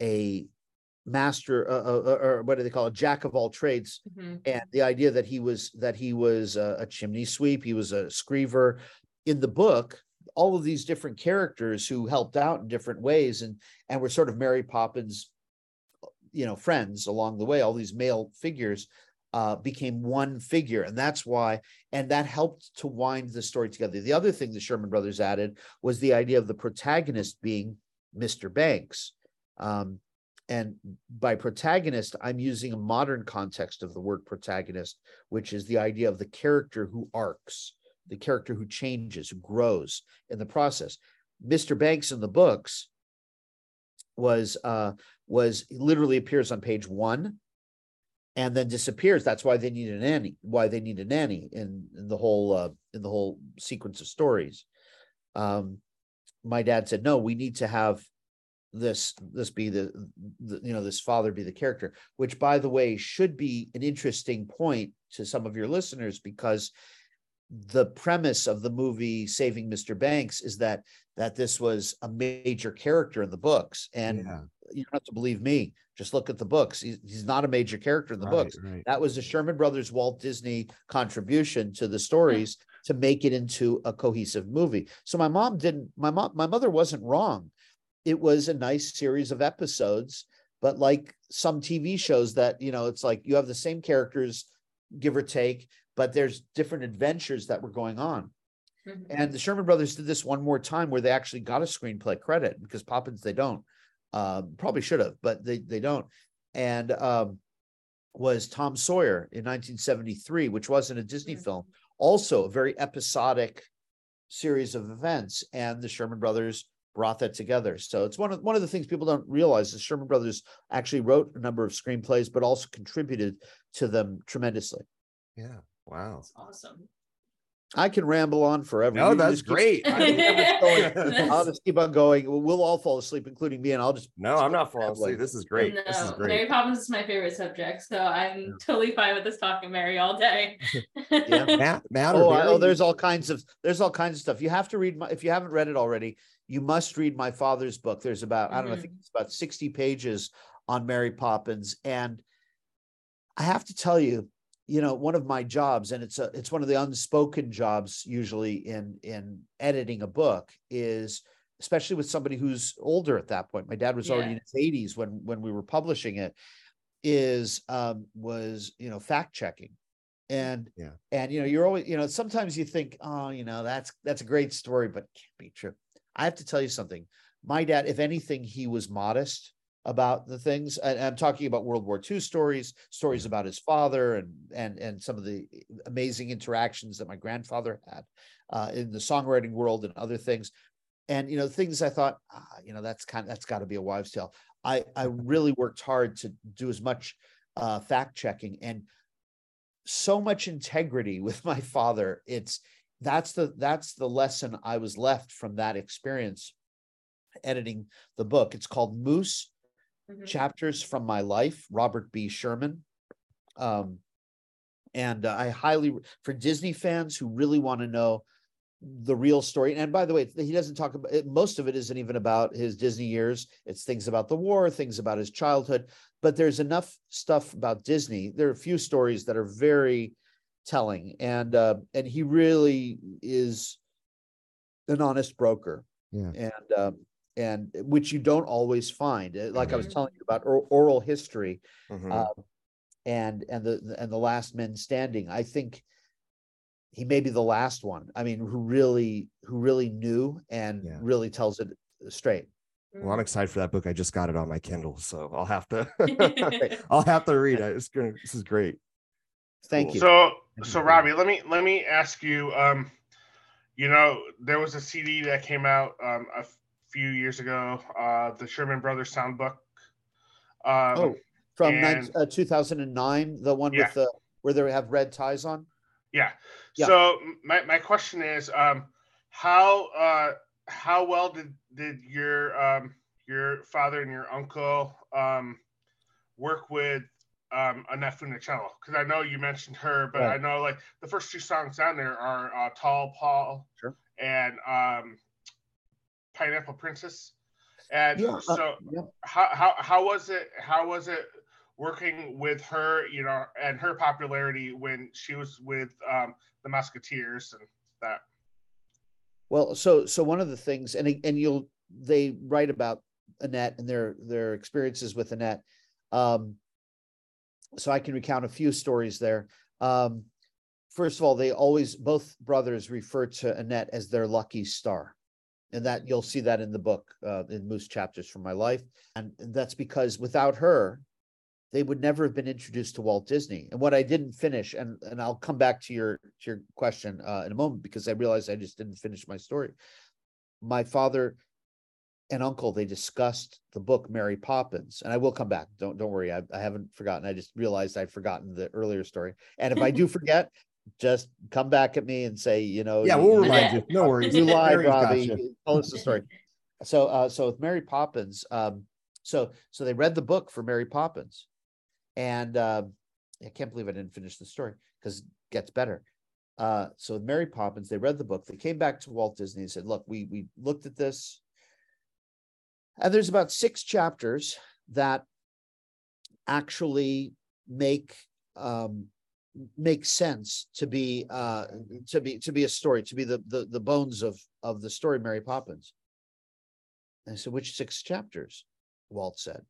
a master uh, uh, or what do they call it, jack of all trades, Mhm. and the idea that he was that he was a, a chimney sweep, he was a screever. In the book, all of these different characters who helped out in different ways, and and were sort of Mary Poppins, you know, friends along the way. All these male figures uh, became one figure, and that's why, and that helped to wind the story together. The other thing the Sherman Brothers added was the idea of the protagonist being Mr. Banks. Um, and by protagonist, I'm using a modern context of the word protagonist, which is the idea of the character who arcs, the character who changes, who grows in the process. Mr. Banks in the books was uh was literally appears on page one and then disappears. That's why they need a nanny, why they need a nanny in, in the whole uh in the whole sequence of stories. Um my dad said, no, we need to have this this be the, the you know this father be the character which by the way should be an interesting point to some of your listeners because the premise of the movie saving mr banks is that that this was a major character in the books and yeah, you don't have to believe me just look at the books he's, he's not a major character in the right, books Right. that was the Sherman Brothers Walt Disney contribution to the stories to make it into a cohesive movie. So my mom didn't my mom my mother wasn't wrong. It was a nice series of episodes, but like some TV shows that, you know, it's like you have the same characters give or take, but there's different adventures that were going on. Mhm. And the Sherman Brothers did this one more time where they actually got a screenplay credit because Poppins they don't. Um, probably should have, but they they don't. And um, was Tom Sawyer in 1973, which wasn't a Disney Mhm. film, also a very episodic series of events, and the Sherman Brothers brought that together. So it's one of one of the things people don't realize is Sherman Brothers actually wrote a number of screenplays, but also contributed to them tremendously. Yeah. Wow. That's awesome. I can ramble on forever. No, You that's just keep- great. I mean, I'm just going- I'll just keep on going. We'll all fall asleep, including me, and I'll just No, I'm not falling asleep. This is great. No, This is great. Mary. Poppins is my favorite subject, so I'm totally fine with us talking Mary all day. Yeah. Matt, Matt or Oh, I- oh, there's all kinds of there's all kinds of stuff. You have to read my if you haven't read it already, you must read my father's book. There's about I don't know, I think mm-hmm. it's about 60 pages on Mary Poppins. And I have to tell you, you know, one of my jobs, and it's a it's one of the unspoken jobs usually in in editing a book is especially with somebody who's older at that point. My dad was already in his 80s when when we were publishing it, is um was you know fact checking. And Yeah. and you know, you're always, you know, sometimes you think, oh, you know, that's that's a great story, but it can't be true. I have to tell you something. My dad, if anything, he was modest about the things. And I'm talking about World War II stories, stories about his father, and and and some of the amazing interactions that my grandfather had uh, in the songwriting world and other things. And you know, things I thought, ah, you know, that's kind of that's got to be a wives' tale. I I really worked hard to do as much uh, fact checking and so much integrity with my father. It's that's the that's the lesson I was left from that experience editing the book. It's called Moose Mhm. Chapters from My Life, Robert B. Sherman. Um, and uh, I highly for Disney fans who really want to know the real story. And by the way, he doesn't talk about it, most of it isn't even about his Disney years. It's things about the war, things about his childhood. But there's enough stuff about Disney. There are a few stories that are very telling, and uh, and he really is an honest broker Yeah. and um, and which you don't always find. Uh, Like I was Mhm. telling you about or- oral history Mhm. um, and and the and the last men standing. I think he may be the last one. I mean, who really who really knew and Yeah. really tells it straight. Well, I'm excited for that book. I just got it on my Kindle, so I'll have to. I'll have to read it. It's gonna. This is great. Thank Cool. you. So, so. Robbie, let me let me ask you. Um, you know, there was a CD that came out um, a few years ago, uh, the Sherman Brothers Songbook. Um, oh, from nine, and- uh, 2009, the one Yeah. with the where they have red ties on. Yeah. Yeah. So my, my question is, um, how uh, how well did did your um, your father and your uncle um, work with um, Annette Funicello? Because I know you mentioned her, but Right. I know like the first two songs down there are uh, "Tall Paul" Sure. and um, "Pineapple Princess." And Yeah, uh, so yeah. how, how how was it how was it working with her you know and her popularity when she was with um the Mouseketeers and that Well, so so one of the things, and and you'll they write about Annette and their their experiences with Annette. Um, so I can recount a few stories there. Um, first of all, they always both brothers refer to Annette as their lucky star, and that you'll see that in the book uh, in Moose Chapters from My Life, and that's because without her, they would never have been introduced to Walt Disney. And what I didn't finish, and and I'll come back to your to your question uh, in a moment because I realized I just didn't finish my story. My father and uncle they discussed the book Mary Poppins, and I will come back. Don't don't worry, I, I haven't forgotten. I just realized I'd forgotten the earlier story, and if I do forget, just come back at me and say, you know, Yeah, you- we'll remind you. No worries. you lied, Robbie. you. Tell us the story. So, uh, so with Mary Poppins, um, so so they read the book for Mary Poppins, and um I can't believe I didn't finish the story because it gets better. Uh, so with Mary Poppins, they read the book. They came back to Walt Disney and said, "Look, we we looked at this, and there's about six chapters that actually make um, make sense to be uh to be to be a story to be the the, the bones of of the story mary poppins. And i said which six chapters? Walt said.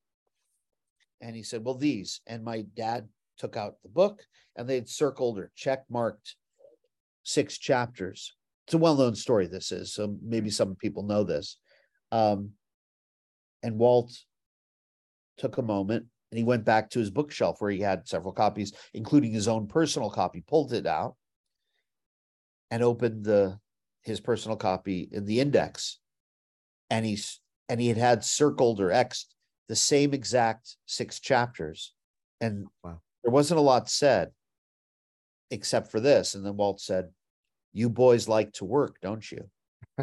And he said well these. And my dad took out the book and they'd circled or check marked six chapters. It's a well-known story this is so maybe some people know this. Um and walt took a moment and he went back to his bookshelf where he had several copies, including his own personal copy, pulled it out and opened the his personal copy in the index, and he's and he had had circled or xed the same exact six chapters, and Wow. there wasn't a lot said, except for this. And then Walt said, "You boys like to work, don't you?"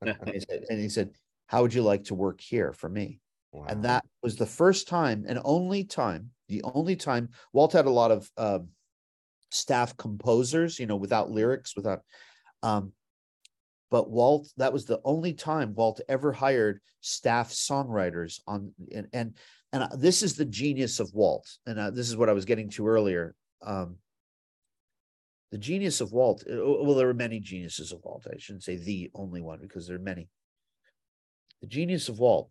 and, he said, and he said, "How would you like to work here for me?" Wow. and that was the first time and only time the only time walt had a lot of um staff composers you know without lyrics without um but walt that was the only time walt ever hired staff songwriters on and and, and this is the genius of walt and uh, this is what i was getting to earlier um the genius of walt uh, well there are many geniuses of walt i shouldn't say the only one because there are many the genius of walt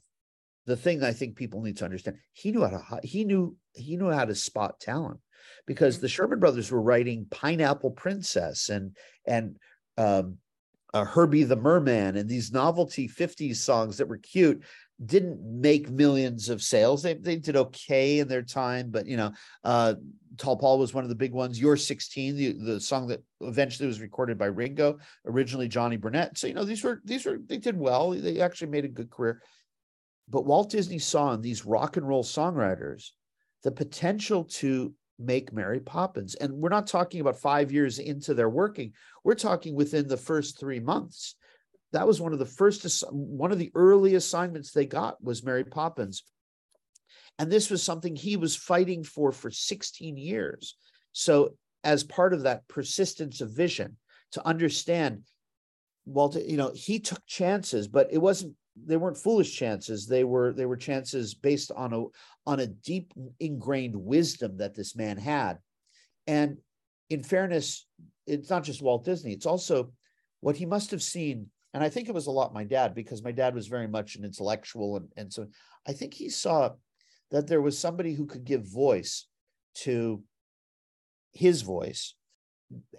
the thing I think people need to understand, he knew how to he knew he knew how to spot talent because Mhm. the Sherman brothers were writing Pineapple Princess and and um, uh, Herbie the Merman and these novelty 50s songs that were cute didn't make millions of sales. They they did okay in their time, but you know, uh, Tall Paul was one of the big ones. You're 16, the, the song that eventually was recorded by Ringo, originally Johnny Burnette. So you know, these were these were they did well. They actually made a good career but Walt Disney saw in these rock and roll songwriters the potential to make Mary Poppins. And we're not talking about five years into their working, we're talking within the first three months. That was one of the first, one of the early assignments they got was Mary Poppins. And this was something he was fighting for for 16 years. So, as part of that persistence of vision, to understand, Walter, you know, he took chances, but it wasn't they weren't foolish chances. They were they were chances based on a on a deep ingrained wisdom that this man had. And in fairness it's not just walt disney it's also what he must have seen. And i think it was a lot my dad because my dad was very much an intellectual and, and so i think he saw that there was somebody who could give voice to his voice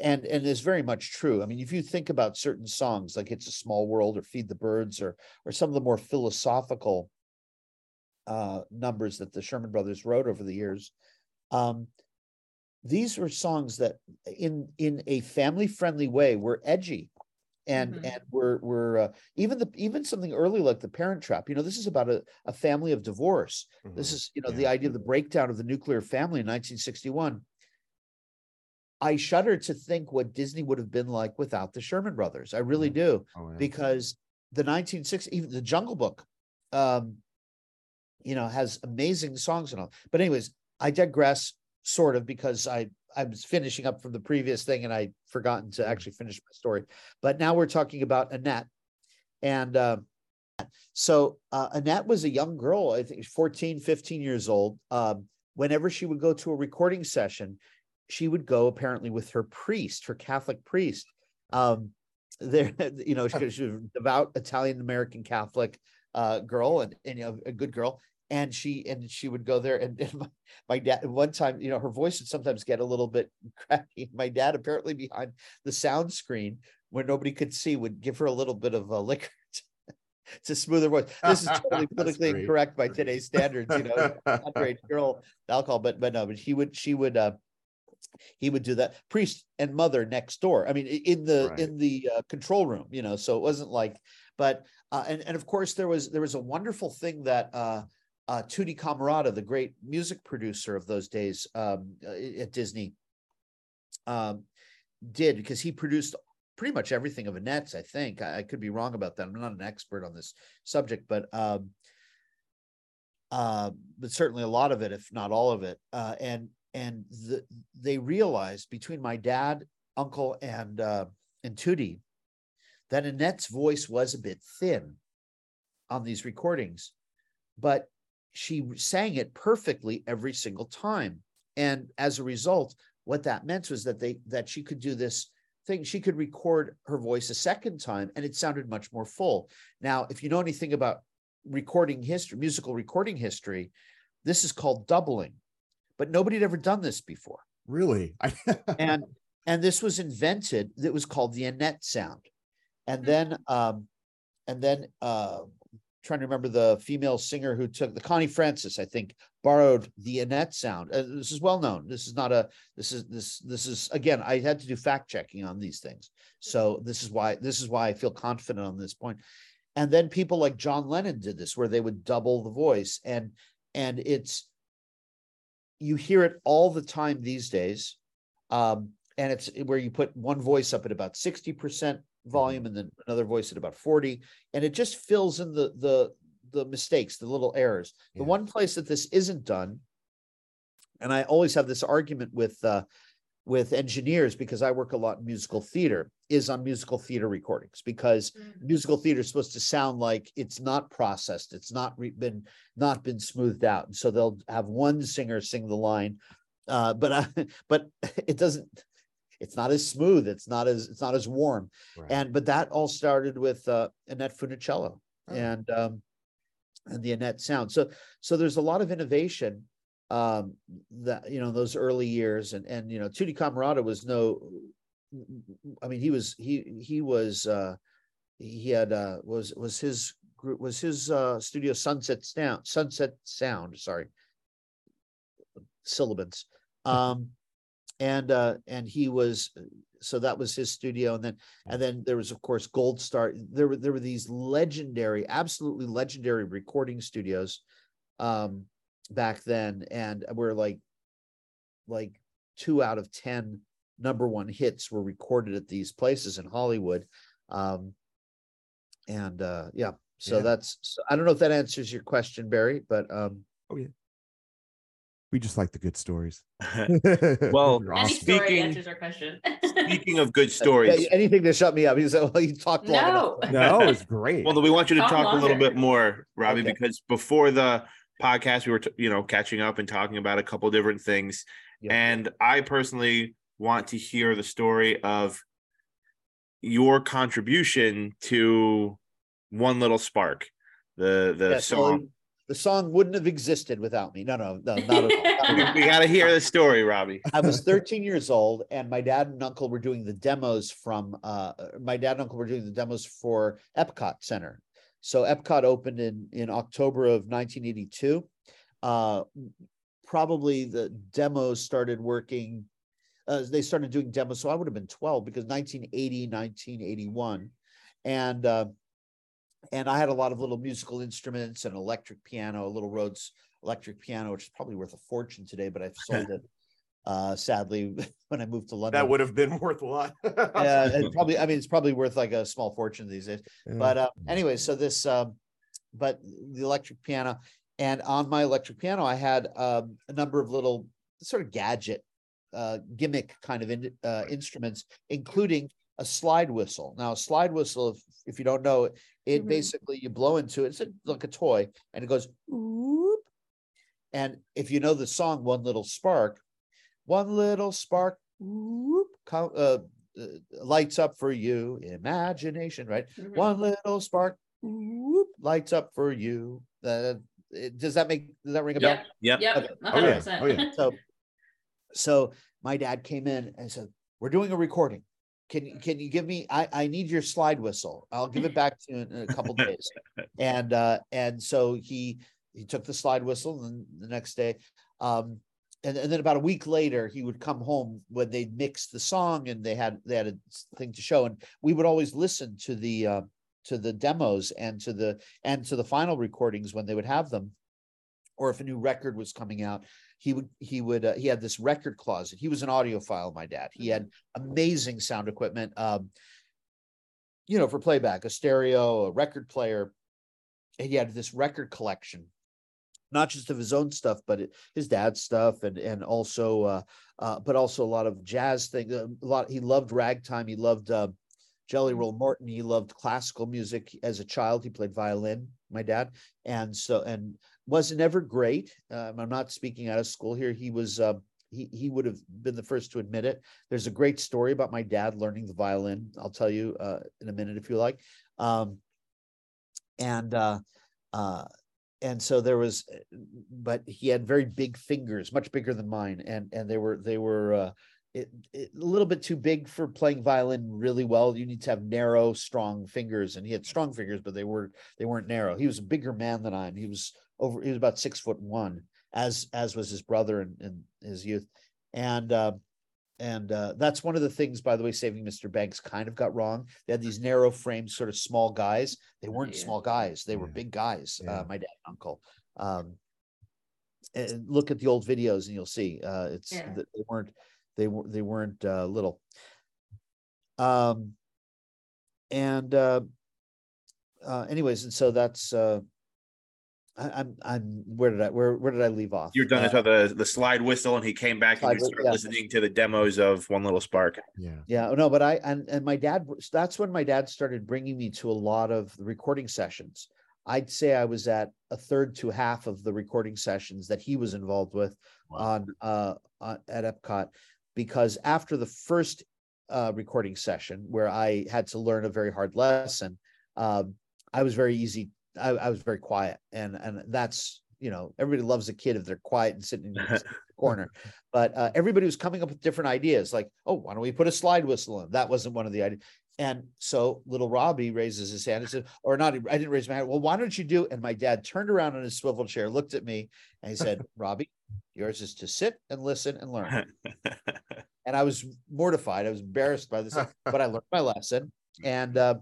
and and is very much true. I mean, if you think about certain songs like "It's a Small World" or "Feed the Birds" or or some of the more philosophical uh, numbers that the Sherman Brothers wrote over the years, um, these were songs that, in in a family friendly way, were edgy, and Mhm. and were were uh, even the even something early like the Parent Trap. You know, this is about a, a family of divorce. This Mhm. is you know the idea of the breakdown of the nuclear family in 1961. I shudder to think what Disney would have been like without the Sherman Brothers. I really Mhm. do Oh, yeah. because the 1960s, even the Jungle Book, um, you know, has amazing songs and all. But anyways, I digress sort of because I I was finishing up from the previous thing and I forgotten to actually finish my story. But now we're talking about Annette, and uh, so uh, Annette was a young girl, I think 14, 15 years old. Um, whenever she would go to a recording session, she would go apparently with her priest, her Catholic priest. Um, there, you know, she, she was a devout Italian American Catholic uh, girl and, and you know, a good girl. And she and she would go there. And, and my, my dad, one time, you know, her voice would sometimes get a little bit cracky. My dad, apparently behind the sound screen where nobody could see, would give her a little bit of a liquor to, to smooth her voice. This is totally politically incorrect by today's standards, you know underage girl alcohol, but but no, but he would she would uh he would do that priest and mother next door. I mean, in the Right. in the uh, control room, you know. So it wasn't like, but uh, and and of course there was there was a wonderful thing that uh, uh, Tutti Camarata, the great music producer of those days um, uh, at Disney, um, did because he produced pretty much everything of Annette's. I think I, I could be wrong about that. I'm not an expert on this subject, but um, uh, but certainly a lot of it, if not all of it. Uh, and and the, they realized between my dad, uncle, and uh, and Tutti that Annette's voice was a bit thin on these recordings, but she sang it perfectly every single time. And as a result, what that meant was that they that she could do this thing. She could record her voice a second time, and it sounded much more full. Now, if you know anything about recording history, musical recording history, this is called doubling. But nobody had ever done this before really? And and this was invented that was called the Annette sound and Hmm. then um and then uh trying to remember the female singer who took the Connie Francis, I think, borrowed the Annette sound. Uh, this is well known. This is not a. This is this this is again. I had to do fact checking on these things, so this is why this is why I feel confident on this point. And then people like John Lennon did this, where they would double the voice, and and it's you hear it all the time these days. Um, and it's where you put one voice up at about 60% volume and then another voice at about 40 and it just fills in the the the mistakes the little errors the Yeah. one place that this isn't done and i always have this argument with uh with engineers because i work a lot in musical theater is on musical theater recordings because Mm. musical theater is supposed to sound like it's not processed it's not re- been not been smoothed out and so they'll have one singer sing the line uh but uh, but it doesn't it's not as smooth it's not as it's not as warm Right. and but that all started with uh annette funicello Oh. and um and the annette sound so so there's a lot of innovation um that you know those early years and and you know Tutti Camarata was no I mean he was he he was uh he had uh was was his group was his uh studio Sunset Sound Sunset Sound sorry sibilants um and uh and he was so that was his studio and then and then there was of course gold star there were there were these legendary absolutely legendary recording studios um back then and were like like two out of ten number one hits were recorded at these places in hollywood um and uh yeah so Yeah. that's so i don't know if that answers your question barry but um oh yeah we just like the good stories. Well, awesome. Speaking- answers our question. Speaking of good yeah, stories, anything to shut me up he said well you talked long no. enough. no, it's great. well, we want you to Talk talk a little bit more, Robbie, Okay. because before the podcast, we were, t- you know, catching up and talking about a couple different things. Yeah. And I personally want to hear the story of your contribution to One Little Spark, the the well, song. the song wouldn't have existed without me. No, no, no, not at all. Not at we got to hear the story, Robbie. I was 13 years old, and my dad and uncle were doing the demos from. Uh, my dad and uncle were doing the demos for Epcot Center. So Epcot opened in in October of 1982. Uh, probably the demos started working. Uh, they started doing demos, so I would have been 12 because 1980, 1981, and. Uh, and I had a lot of little musical instruments and electric piano, a little Rhodes electric piano, which is probably worth a fortune today, but I've sold it uh sadly when I moved to London. that would have been worth a lot. yeah, it probably I mean it's probably worth like a small fortune these days. Yeah. But uh anyway, so this um but the electric piano and on my electric piano I had um a number of little sort of gadget uh gimmick kind of in, uh, instruments including a slide whistle. Now a slide whistle if if you don't know it, it Mhm. basically you blow into it it's a, like a toy and it goes whoop. And if you know the song One Little Spark, one little spark whoop, co- uh, uh, lights up for you, imagination, right? Mhm. One little spark whoop, lights up for you. Uh, it- does that make does that ring a bell? Yep. Yep. Yep. Okay. Oh, yeah. 100%. Oh, yeah. So, so my dad came in and said, "We're doing a recording. Can you can you give me? I I need your slide whistle. I'll give it back to you in a couple days." And uh, and so he he took the slide whistle, and the next day, um, and, and then about a week later, he would come home when they mixed the song and they had they had a thing to show, and we would always listen to the uh, to the demos and to the and to the final recordings when they would have them. Or if a new record was coming out he would he would uh, he had this record closet. He was an audiophile my dad. He had amazing sound equipment um you know for playback a stereo a record player. And he had this record collection not just of his own stuff but his dad's stuff and and also uh uh but also a lot of jazz things a lot he loved ragtime he loved uh Jelly Roll Morton. He loved classical music as a child. He played violin, my dad, and so and wasn't ever great. Um, I'm not speaking out of school here. He was. Uh, he he would have been the first to admit it. There's a great story about my dad learning the violin. I'll tell you uh, in a minute if you like. Um, and uh, uh, and so there was, but he had very big fingers, much bigger than mine, and and they were they were. Uh, it, it a little bit too big for playing violin really well. You need to have narrow, strong fingers, and he had strong fingers, but they were they weren't narrow. He was a bigger man than I, and he was over. He was about six foot one, as as was his brother in, in his youth, and uh, and uh, that's one of the things, by the way, Saving Mr. Banks kind of got wrong. They had these narrow framed, sort of small guys. They weren't Yeah. small guys; they were Yeah. big guys. Yeah. Uh, my dad, and uncle. Um, and look at the old videos, and you'll see uh, it's they weren't they were they weren't uh, little. Um, and uh, uh, anyways, and so that's uh, I, I'm I'm where did I where where did I leave off? You're done Uh, with the the slide whistle, and he came back and Slide you whi- started yeah. listening to the demos of One Little Spark. Yeah. Yeah, no, but I and and my dad. That's when my dad started bringing me to a lot of the recording sessions. I'd say I was at a third to half of the recording sessions that he was involved with on uh on, at Epcot, because after the first uh recording session where I had to learn a very hard lesson, um, I was very easy. I, I was very quiet, and and that's you know everybody loves a kid if they're quiet and sitting in the corner. But uh, everybody was coming up with different ideas like oh why don't we put a slide whistle in? That wasn't one of the ideas and so little robbie raises his hand and said or not i didn't raise my hand well why don't you do and my dad turned around on his swivel chair looked at me and he said robbie yours is to sit and listen and learn. And i was mortified i was embarrassed by this but i learned my lesson and uh,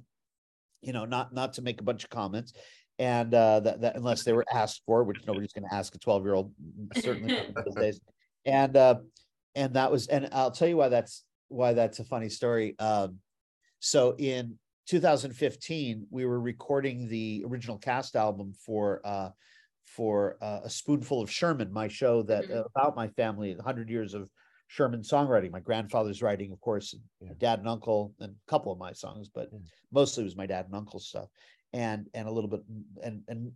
you know not not to make a bunch of comments and uh that, that unless they were asked for which nobody's going to ask a 12 year old certainly not these days and uh and that was and i'll tell you why that's why that's a funny story um so in 2015 we were recording the original cast album for uh for uh, a spoonful of sherman my show that Mhm. about my family 100 years of sherman songwriting my grandfather's writing of course and Yeah. dad and uncle and a couple of my songs but Yeah. mostly it was my dad and uncle's stuff and and a little bit and and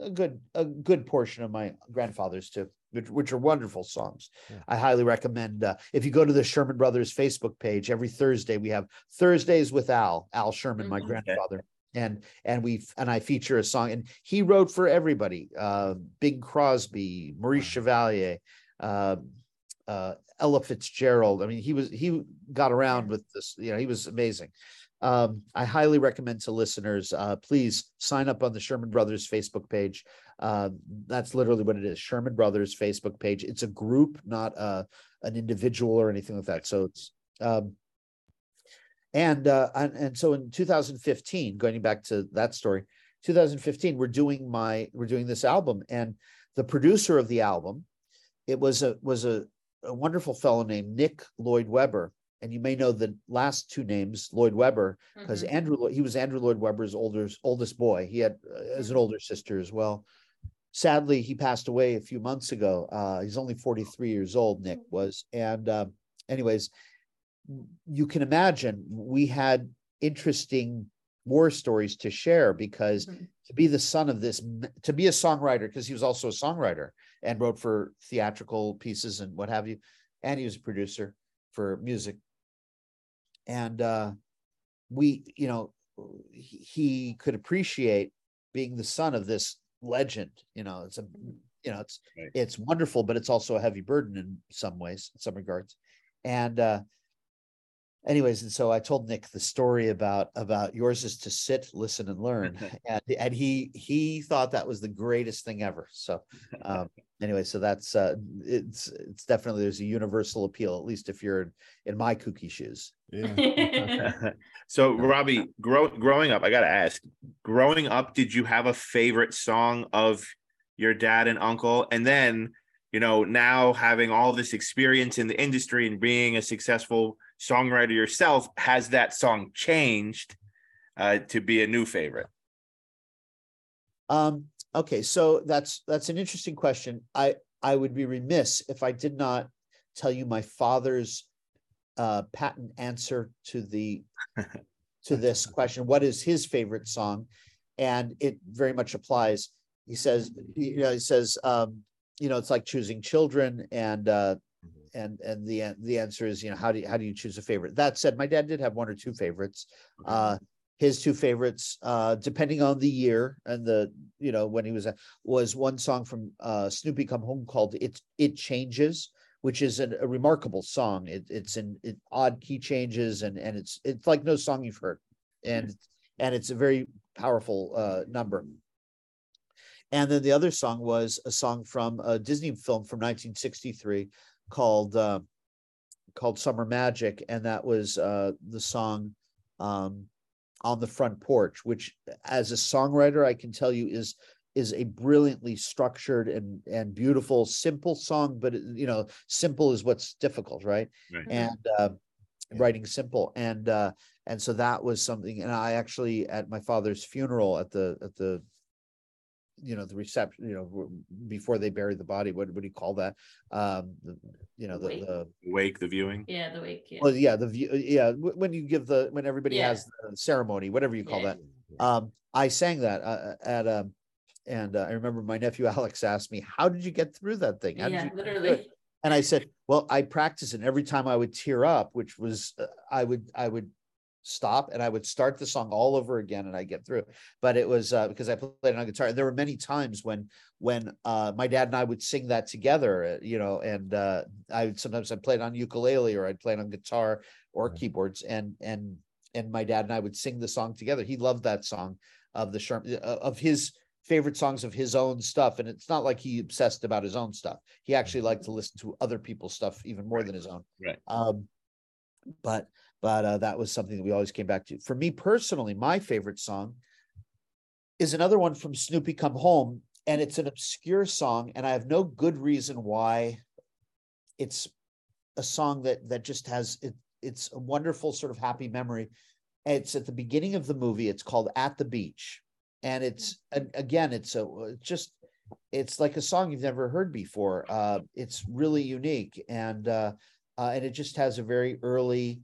a good a good portion of my grandfather's too which, which are wonderful songs Yeah. i highly recommend uh, if you go to the sherman brothers facebook page every thursday we have thursdays with al al sherman my Mhm. Okay. grandfather and and we and i feature a song and he wrote for everybody uh bing crosby maurice Wow. chevalier uh uh ella fitzgerald i mean he was he got around with this you know he was amazing um, I highly recommend to listeners, uh, please sign up on the Sherman Brothers Facebook page. Uh, that's literally what it is Sherman Brothers Facebook page. It's a group, not uh, an individual or anything like that. So it's, um, and, uh, and, and so in 2015, going back to that story, 2015, we're doing my, we're doing this album and the producer of the album, it was a, was a, a wonderful fellow named Nick Lloyd Webber. And you may know the last two names, Lloyd Webber, because Mhm. Andrew he was Andrew Lloyd Webber's oldest oldest boy. He had uh, as an older sister as well. Sadly, he passed away a few months ago. Uh, he's only 43 years old. Nick was, and uh, anyways, you can imagine we had interesting war stories to share because Mhm. to be the son of this, to be a songwriter, because he was also a songwriter and wrote for theatrical pieces and what have you, and he was a producer for music. And uh, we, you know, he, could appreciate being the son of this legend. You know, it's a, you know, it's Right. it's wonderful, but it's also a heavy burden in some ways, in some regards. And uh, anyways, and so I told Nick the story about about yours is to sit, listen, and learn, and and he he thought that was the greatest thing ever. So um, anyway, so that's uh, it's it's definitely there's a universal appeal, at least if you're in, in my kooky shoes. Yeah. so Robbie, grow, growing up, I gotta ask, growing up, did you have a favorite song of your dad and uncle? And then, you know, now having all this experience in the industry and being a successful songwriter yourself, has that song changed uh, to be a new favorite? Um, okay, so that's that's an interesting question. I I would be remiss if I did not tell you my father's uh, patent answer to the to this question. What is his favorite song? And it very much applies. He says, you know, he says, um, you know, it's like choosing children, and uh, and and the the answer is, you know, how do you, how do you choose a favorite? That said, my dad did have one or two favorites. Uh, his two favorites, uh, depending on the year and the, you know, when he was, was one song from uh, Snoopy Come Home called "It It Changes," which is a, a remarkable song. It, it's in it, odd key changes and and it's it's like no song you've heard, and and it's a very powerful uh, number. And then the other song was a song from a Disney film from 1963 called uh, called Summer Magic, and that was uh, the song um, on the front porch, which as a songwriter I can tell you is is a brilliantly structured and and beautiful, simple song. But you know, simple is what's difficult, right? Right. And uh, writing simple, and uh, and so that was something. And I actually at my father's funeral at the at the you know the reception you know before they buried the body what, what do you call that um the, you know the, Wake. the Wake the viewing. Yeah, the wake. Yeah. well yeah the view yeah when you give the when everybody Yeah. has the ceremony whatever you call Yeah. that um i sang that uh, at um and uh, i remember my nephew alex asked me how did you get through that thing How did yeah, you get through it?" literally. and i said well i practiced it and every time i would tear up which was uh, i would i would stop and i would start the song all over again and i get through but it was uh, because i played it on guitar there were many times when when uh, my dad and i would sing that together uh, you know and uh, i would sometimes I played on ukulele or i'd play it on guitar or Right. keyboards and and and my dad and i would sing the song together he loved that song of the Sherm uh, of his favorite songs of his own stuff and it's not like he obsessed about his own stuff. He actually liked to listen to other people's stuff even more than his own. Right. um but but uh, that was something that we always came back to. For me personally my favorite song is another one from snoopy come home and it's an obscure song and i have no good reason why it's a song that that just has it it's a wonderful sort of happy memory. It's at the beginning of the movie. It's called at the beach and it's and again it's a it's just it's like a song you've never heard before. Uh it's really unique and uh, uh and it just has a very early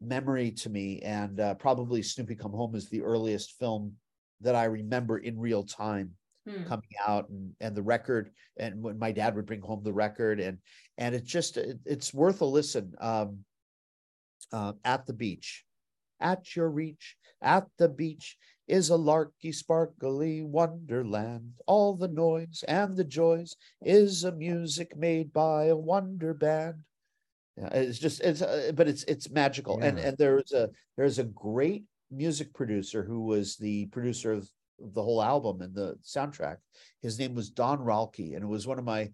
memory to me. And uh probably snoopy come home is the earliest film that i remember in real time Hmm. coming out and and the record and when my dad would bring home the record. And and it's just it, it's worth a listen um uh, at the beach at your reach at the beach is a larky sparkly wonderland. All the noise and the joys is a music made by a wonder band. Yeah, it's just it's uh, but it's it's magical. And and there's a there's a great music producer who was the producer of the whole album and the soundtrack. His name was don ralke and it was one of my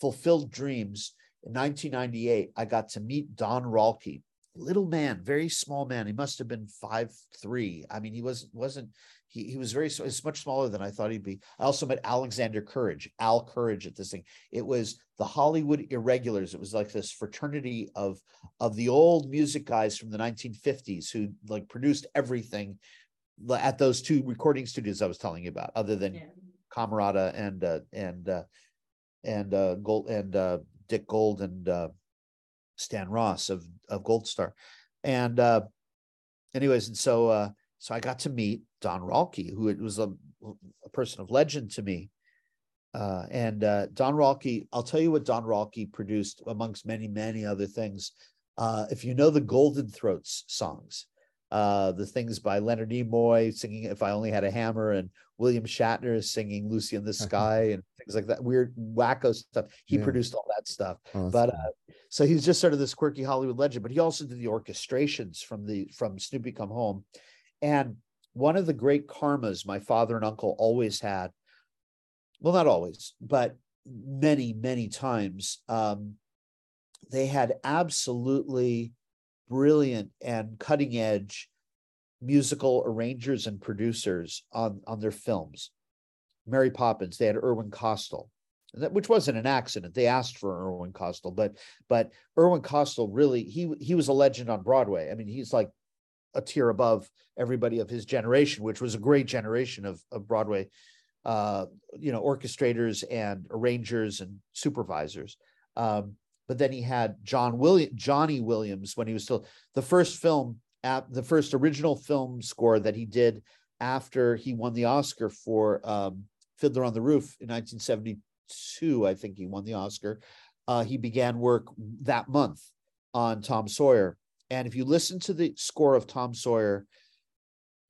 fulfilled dreams. In 1998 i got to meet don ralke little man very small man. He must have been five three. I mean he was wasn't he, he was very s- he's much smaller than i thought he'd be. I also met alexander courage al courage at this thing. It was the hollywood irregulars. It was like this fraternity of of the old music guys from the 1950s who like produced everything at those two recording studios i was telling you about other than Yeah. Camarata and uh, and uh, and uh, Gold and uh, Dick Gold and uh, Stan Ross of of Gold Star, and uh, anyways, and so uh, so I got to meet Don Ralke, who was a, a person of legend to me. Uh, and uh, Don Ralke, I'll tell you what Don Ralke produced amongst many many other things. Uh, if you know the Golden Throats songs, uh, the things by Leonard Nimoy singing "If I Only Had a Hammer" and William Shatner is singing "Lucy in the Sky" and things like that. Weird, wacko stuff. He Yeah. produced all that stuff. Oh, that's But uh, so he's just sort of this quirky Hollywood legend. But he also did the orchestrations from the from Snoopy Come Home, and one of the great karmas my father and uncle always had. Well, not always, but many many times. Um, they had absolutely brilliant and cutting edge musical arrangers and producers on on their films. Mary Poppins, they had Irwin that- which wasn't an accident. They asked for Irwin Kostal, but but Irwin Kostal really he he was a legend on Broadway. I mean, he's like a tier above everybody of his generation, which was a great generation of of Broadway, uh, you know, orchestrators and arrangers and supervisors. Um, but then he had John William Johnny Williams when he was still the first film at the first original film score that he did after he won the Oscar for um, Fiddler on the Roof in 1972. I think he won the Oscar. Uh, he began work that month on Tom Sawyer. And if you listen to the score of Tom Sawyer,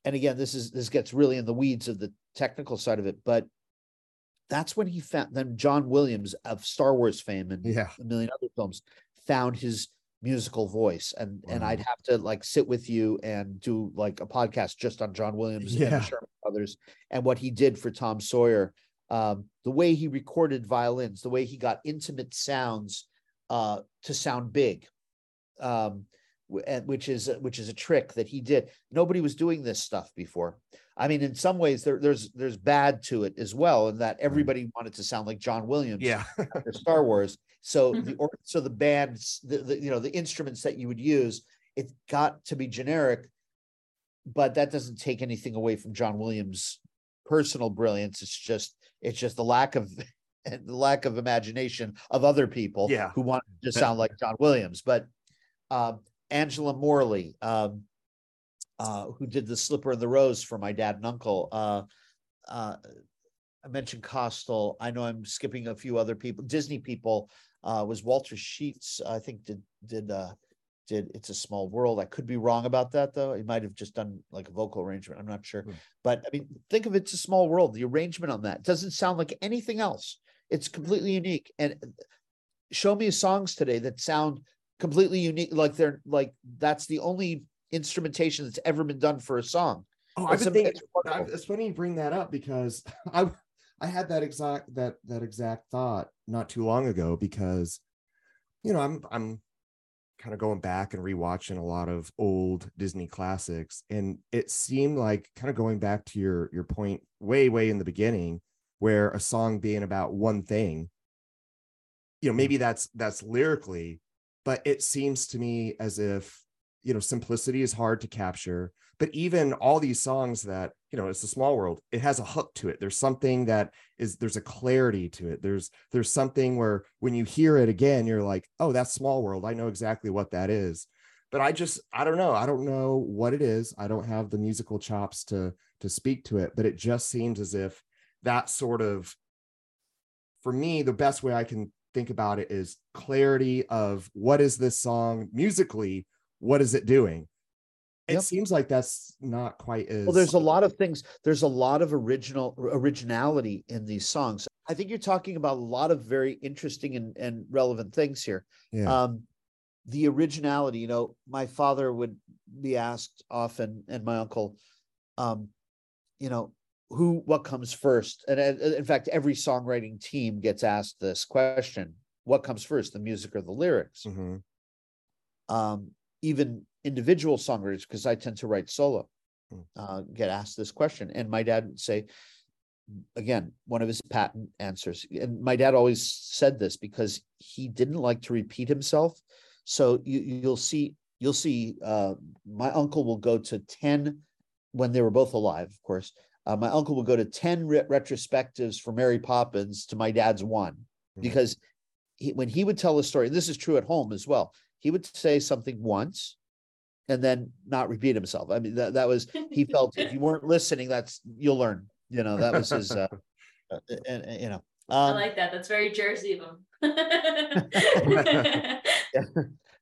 and again, this is this gets really in the weeds of the technical side of it, but that's when he found then John Williams of Star Wars fame and Yeah. a million other films found his musical voice. And and I'd have to like sit with you and do like a podcast just on John Williams and Yeah. the Sherman Brothers and what he did for Tom Sawyer. Um the way he recorded violins the way he got intimate sounds uh to sound big um and which is which is a trick that he did. Nobody was doing this stuff before I mean in some ways there, there's there's bad to it as well in that everybody wanted to sound like John Williams Yeah. after Star Wars. So Mhm. the or, so the bands, the, the you know the instruments that you would use, it got to be generic, but that doesn't take anything away from John Williams' personal brilliance. It's just it's just the lack of the lack of imagination of other people Yeah. who want to sound like John Williams. But um, Angela Morley, um, uh, who did the Slipper and the Rose for my dad and uncle. Uh, uh, I mentioned Kostal. I know I'm skipping a few other people. Disney people uh, was Walter Sheets. I think did did uh, did It's a Small World. I could be wrong about that though. He might have just done like a vocal arrangement. I'm not sure. Hmm. But I mean, think of It's a Small World. The arrangement on that doesn't sound like anything else. It's completely unique. And show me songs today that sound completely unique. Like they're like that's the only instrumentation that's ever been done for a song. Oh, I've been thinking. it's It's funny you bring that up because I I had that exact that that exact thought not too long ago because you know I'm I'm kind of going back and rewatching a lot of old Disney classics and it seemed like kind of going back to your your point way way in the beginning where a song being about one thing you know maybe mm. that's that's lyrically but it seems to me as if you know simplicity is hard to capture but even all these songs that you know it's a small world it has a hook to it. There's something that is there's a clarity to it. There's there's something where when you hear it again you're like oh that's small world. I know exactly what that is. But i just i don't know. I don't know what it is. I don't have the musical chops to to speak to it but it just seems as if that sort of for me the best way i can think about it is clarity of what is this song musically what is it doing it Yep. seems like that's not quite as Well, there's a lot of things. There's a lot of original originality in these songs. I think you're talking about a lot of very interesting and, and relevant things here. yeah Um, the originality, you know, my father would be asked often, and my uncle, um, you know, who what comes first? And uh, in fact, every songwriting team gets asked this question: What comes first, the music or the lyrics? Mhm. um, even individual songwriters, because I tend to write solo, Hmm. uh, get asked this question. And my dad would say, again, one of his patent answers. And my dad always said this because he didn't like to repeat himself. So you, you'll see, you'll see, uh, my uncle will go to 10 when they were both alive, of course. Uh, my uncle will go to 10 re- retrospectives for Mary Poppins to my dad's one, Mhm. because he, when he would tell a story, and this is true at home as well, he would say something once and then not repeat himself. I mean, that, that was, he felt if you weren't listening, that's, you'll learn, you know, that was his, uh, uh, and, and, you know. I Um, like that. That's very Jersey of him.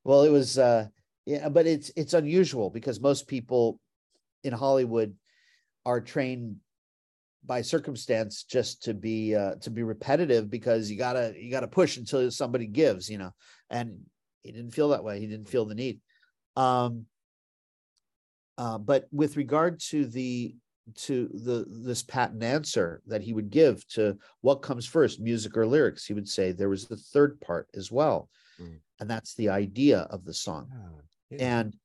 well, it was, uh, yeah, but it's, it's unusual because most people in Hollywood are trained by circumstance just to be, uh, to be repetitive because you gotta, you gotta push until somebody gives, you know, and he didn't feel that way. He didn't feel the need. Um, uh, but with regard to the to the this patent answer that he would give to what comes first, music or lyrics, he would say there was the third part as well, Mm. and that's the idea of the song. Ah, yeah. And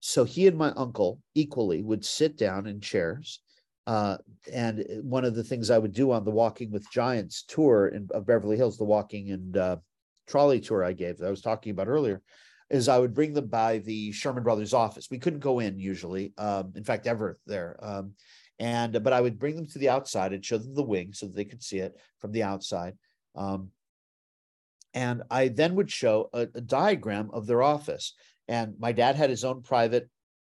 so he and my uncle equally would sit down in chairs. Uh, and one of the things I would do on the Walking with Giants tour in of Beverly Hills, the walking and uh, trolley tour I gave that I was talking about earlier, is I would bring them by the Sherman Brothers office. We couldn't go in usually, um, in fact, ever there. Um, and but I would bring them to the outside and show them the wing so that they could see it from the outside. Um, and I then would show a, a diagram of their office. And my dad had his own private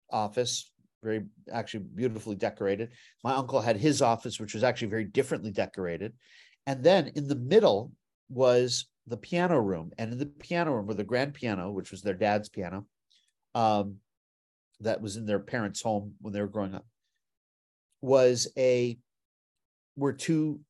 office, very actually beautifully decorated. My uncle had his office, which was actually very differently decorated. And then in the middle was the piano room. And in the piano room were the grand piano, which was their dad's piano, um, that was in their parents' home when they were growing up, was a were two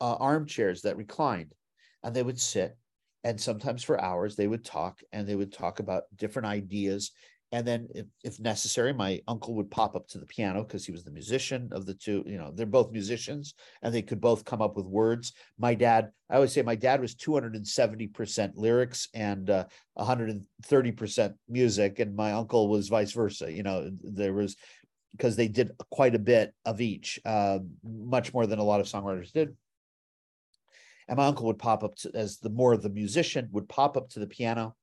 uh, armchairs that reclined, and they would sit, and sometimes for hours they would talk, and they would talk about different ideas. And then, if, if necessary, my uncle would pop up to the piano because he was the musician of the two. You know, they're both musicians, and they could both come up with words. My dad, I always say, my dad was two hundred and seventy percent lyrics and uh, one hundred and thirty percent music, and my uncle was vice versa. You know, there was because they did quite a bit of each, uh, much more than a lot of songwriters did. And my uncle would pop up to, as the more of the musician would pop up to the piano,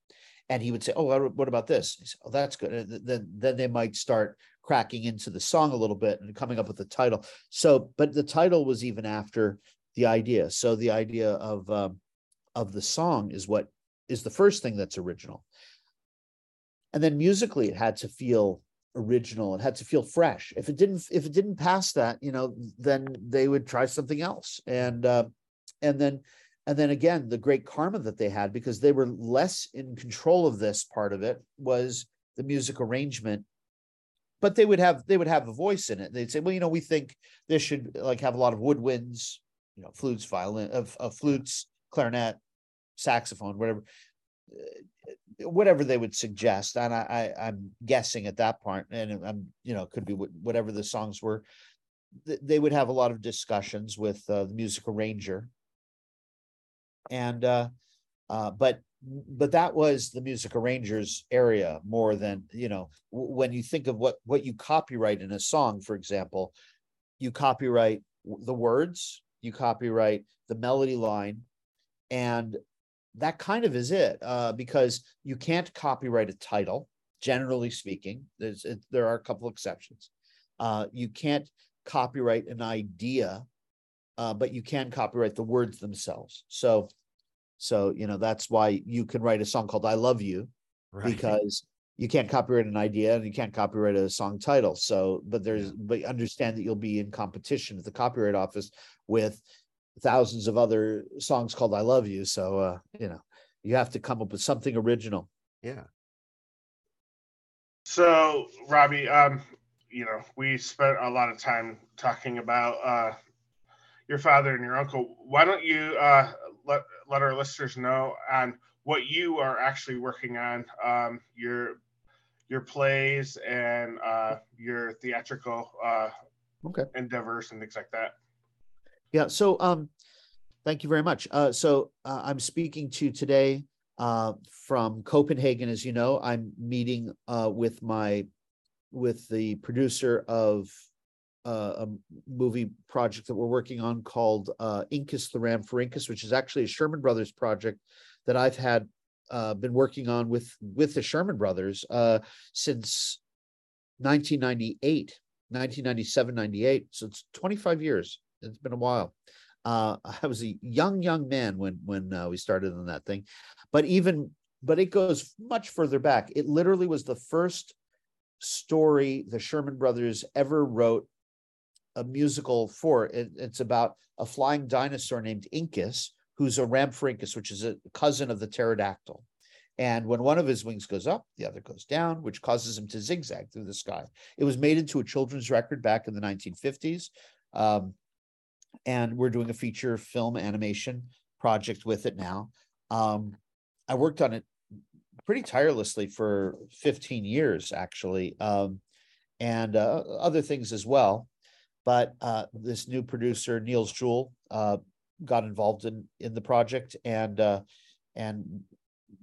and he would say, "Oh, what- about this?" Said, "Oh, that's good." And then then they might start cracking into the song a little bit and coming up with the title. So, but the title was even after the idea. So the idea of um, of the song is what is the first thing that's original. And then musically, it had to feel original. It had to feel fresh. If it didn't, if it didn't pass that, you know, then they would try something else. And uh, and then and then again, the great karma that they had because they were less in control of this part of it was the music arrangement. But they would have they would have a voice in it. They'd say, well, you know, we think this should like have a lot of woodwinds, you know, flutes, violin, uh, of, of uh, flutes, clarinet, saxophone, whatever uh, whatever they would suggest and I, I i'm guessing at that part and i'm you know could be whatever the songs were they would have a lot of discussions with uh, the music arranger and uh uh but but that was the music arrangers area more than you know when you think of what what you copyright in a song for example you copyright the words you copyright the melody line and that kind of is it uh, because you can't copyright a title generally speaking there's there are a couple exceptions. Uh, you can't copyright an idea uh, but you can copyright the words themselves. So so you know that's why you can write a song called i love you because you can't copyright an idea and you can't copyright a song title so but there's but understand that you'll be in competition at the copyright office with thousands of other songs called I Love You. So uh, you know, you have to come up with something original. yeah. So, Robbie, um, you know, we spent a lot of time talking about uh, your father and your uncle. Why don't you uh, let let our listeners know on what you are actually working on, um, your your plays and uh, your theatrical uh, Okay. endeavors and things like that. Yeah. So um, thank you very much. Uh, so uh, I'm speaking to you today uh, from Copenhagen. As you know, I'm meeting uh, with my with the producer of uh, a movie project that we're working on called uh, Incus the Rhamphorhynchus, which is actually a Sherman Brothers project that I've had uh, been working on with with the Sherman Brothers uh, since 1998, 1997, 98. So it's 25 years. It's been a while. Uh, I was a young, young man when when uh, we started on that thing, but even but it goes much further back. It literally was the first story the Sherman Brothers ever wrote a musical for. It, it's about a flying dinosaur named Incus, who's a Rhamphorhynchus, which is a cousin of the pterodactyl. And when one of his wings goes up, the other goes down, which causes him to zigzag through the sky. It was made into a children's record back in the 1950s. Um, and we're doing a feature film animation project with it now. Um, I worked on it pretty tirelessly for 15 years, actually, um, and uh, other things as well. But uh, this new producer, Niels Juul, uh, got involved in in the project, and uh, and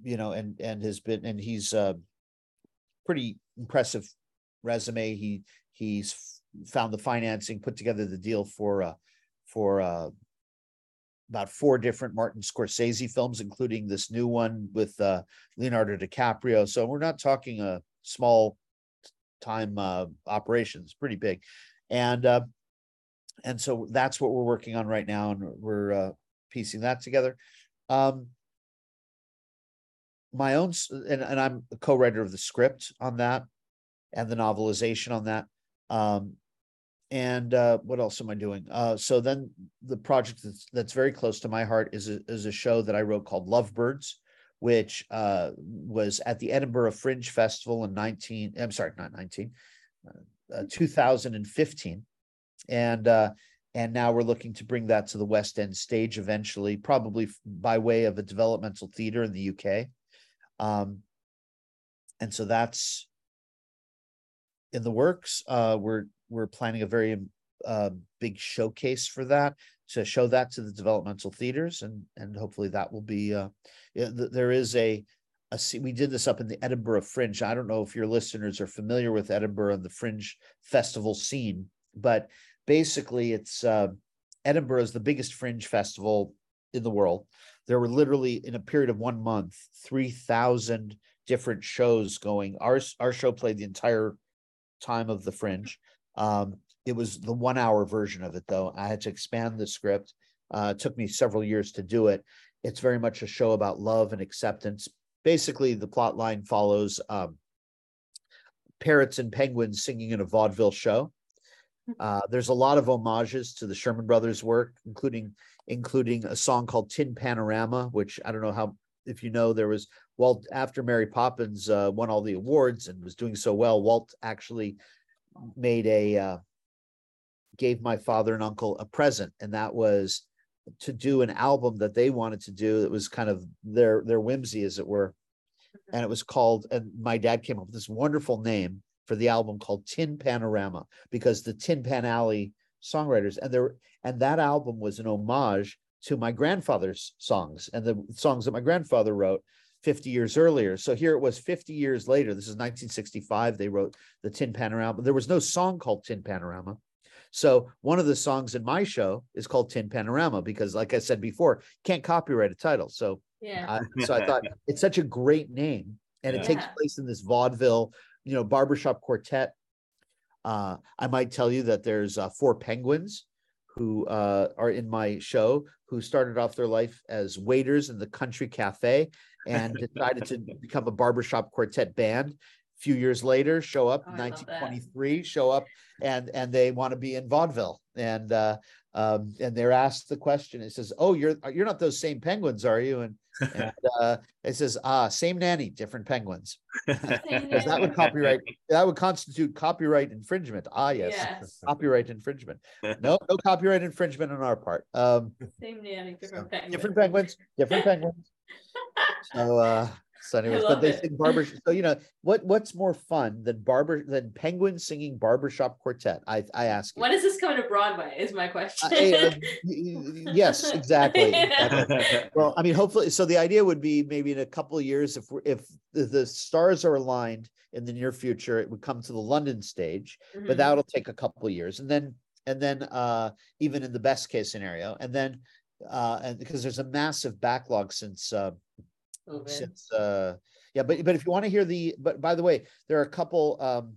you know, and and has been, and he's uh, pretty impressive resume. He he's found the financing, put together the deal for uh, for uh, about four different Martin Scorsese films, including this new one with uh, Leonardo DiCaprio. So we're not talking a small time uh, operation; it's pretty big, and uh, and so that's what we're working on right now, and we're uh, piecing that together. Um, my own, and, and I'm a co-writer of the script on that, and the novelization on that. Um, and uh, what else am I doing? Uh, so then the project that's that's very close to my heart is a, is a show that I wrote called Lovebirds, which uh, was at the Edinburgh Fringe Festival in 19. I'm sorry, not 19, uh, uh, 2015, and uh, and now we're looking to bring that to the West End stage eventually, probably by way of a developmental theater in the UK. Um, and so that's in the works. Uh, we're we're planning a very uh, big showcase for that to show that to the developmental theaters, and and hopefully that will be. Uh, there is a a we did this up in the Edinburgh Fringe. I don't know if your listeners are familiar with Edinburgh and the Fringe festival scene, but basically it's uh, Edinburgh is the biggest fringe festival in the world. There were literally in a period of one month, three thousand different shows going. Our our show played the entire time of the fringe. Um, it was the one hour version of it though. I had to expand the script. Uh, it took me several years to do it. It's very much a show about love and acceptance. Basically, the plot line follows um, parrots and penguins singing in a vaudeville show. Uh, there's a lot of homages to the Sherman Brothers work, including including a song called Tin Panorama, which I don't know how if you know there was Walt after Mary Poppins uh, won all the awards and was doing so well. Walt actually made a uh, gave my father and uncle a present, and that was to do an album that they wanted to do. That was kind of their their whimsy, as it were, and it was called. And my dad came up with this wonderful name for the album called Tin Panorama because the Tin Pan Alley songwriters and there and that album was an homage to my grandfather's songs and the songs that my grandfather wrote 50 years earlier. So here it was 50 years later. This is 1965. They wrote the Tin Panorama. But there was no song called Tin Panorama. So one of the songs in my show is called Tin Panorama because, like I said before, can't copyright a title. So, Yeah. I, so I thought it's such a great name, and it takes place in this vaudeville, you know, barbershop quartet. Uh, I might tell you that there's uh, four penguins who uh, are in my show who started off their life as waiters in the country cafe and decided to become a barbershop quartet band. A few years later, show up Oh, in I love that. 1923, show up and and they want to be in vaudeville and uh, um, and they're asked the question. It says, "Oh, you're you're not those same penguins, are you?" And, and uh, it says, "Ah, same nanny, different penguins." That would copyright that would constitute copyright infringement. Ah, yes, Yes. copyright infringement. No, no copyright infringement on our part. Um, Same nanny, different so, penguins. different penguins, different penguins. So, uh, so anyways, but they it. sing barber. So you know what? What's more fun than barber than penguins singing barbershop quartet? I I ask you. When is this coming to Broadway? Is my question. Uh, uh, y- yes, exactly. exactly. Well, I mean, hopefully, so the idea would be maybe in a couple of years, if we're, if the, stars are aligned in the near future, it would come to the London stage, but Mhm. that'll take a couple of years, and then and then uh, even in the best case scenario, and then uh, and because there's a massive backlog since uh, Since uh, yeah, but but if you want to hear the but by the way, there are a couple. Um,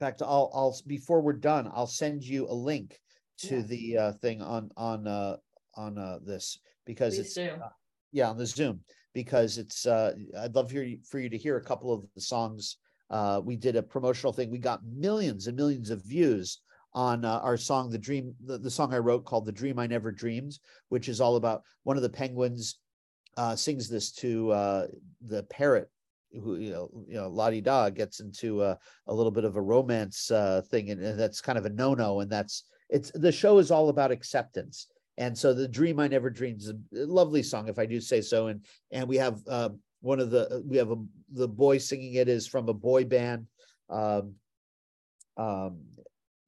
in fact, I'll I'll before we're done, I'll send you a link to Yeah. the uh, thing on on uh, on uh, this because Please it's do. yeah on the zoom because it's uh i'd love for you for you to hear a couple of the songs uh we did a promotional thing we got millions and millions of views on uh, our song the dream the, the song i wrote called the dream i never dreamed which is all about one of the penguins uh sings this to uh the parrot who you know you know lottie da gets into a, a little bit of a romance uh thing and, and that's kind of a no-no and that's it's the show is all about acceptance. And so the dream i never dreamed is a lovely song if i do say so and and we have uh, one of the we have a, the boy singing it is from a boy band um, um,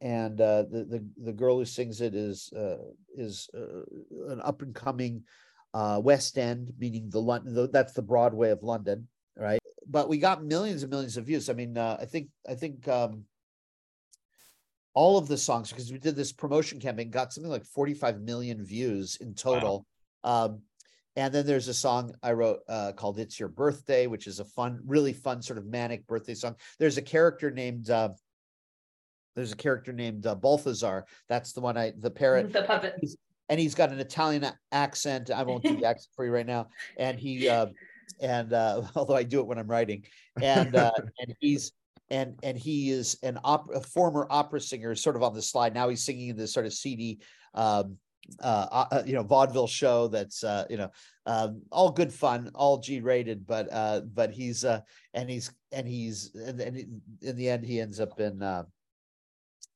and uh, the, the the girl who sings it is uh, is uh, an up and coming uh, West End, meaning the London. The, that's the Broadway of London, right? But we got millions and millions of views. I mean, uh, I think I think um, all of the songs because we did this promotion campaign got something like 45 million views in total. Um, and then there's a song I wrote uh, called "It's Your Birthday," which is a fun, really fun sort of manic birthday song. There's a character named uh, there's a character named uh, Balthazar. That's the one I the parrot the puppet. And he's got an Italian accent. I won't do the accent for you right now. And he, uh, and uh, although I do it when I'm writing, and uh, and he's and and he is an op- a former opera singer, sort of on the slide. Now he's singing in this sort of seedy, um, uh, uh, you know, vaudeville show that's uh, you know, um, all good fun, all G rated, but uh, but he's uh, and he's and he's and, and in the end he ends up in. Uh,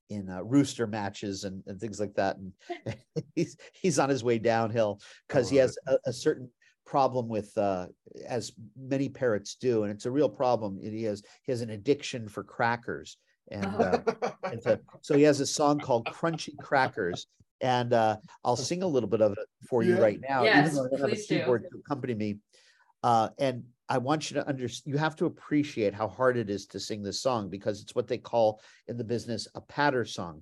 in uh, rooster matches and, and things like that. And he's he's on his way downhill because he has a, a certain problem with uh, as many parrots do, and it's a real problem. He has he has an addiction for crackers, and uh, and so, so he has a song called Crunchy Crackers. And uh, I'll sing a little bit of it for you Yeah. right now, Yes, even though I don't have a please do. keyboard to accompany me. Uh, and I want you to understand, you have to appreciate how hard it is to sing this song because it's what they call in the business a patter song.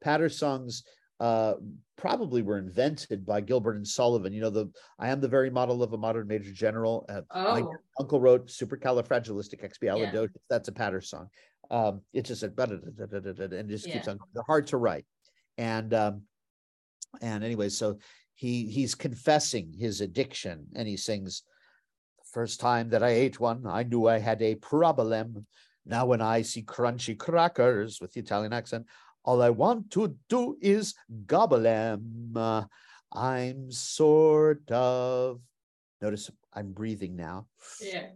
Patter songs uh, probably were invented by Gilbert and Sullivan. You know, the I am the very model of a modern major general. Uh, my Oh, uncle wrote supercalifragilisticexpialidocious. That's a patter song. Um, it's just a da-da-da-da-da-da, and just keeps on. They're hard to write, and um, and anyway, so he he's confessing his addiction, and he sings, "The first time that I ate one, I knew I had a problem. Now when I see crunchy crackers with the Italian accent, all I want to do is gobble them. I'm sort of." Notice I'm breathing now. yeah.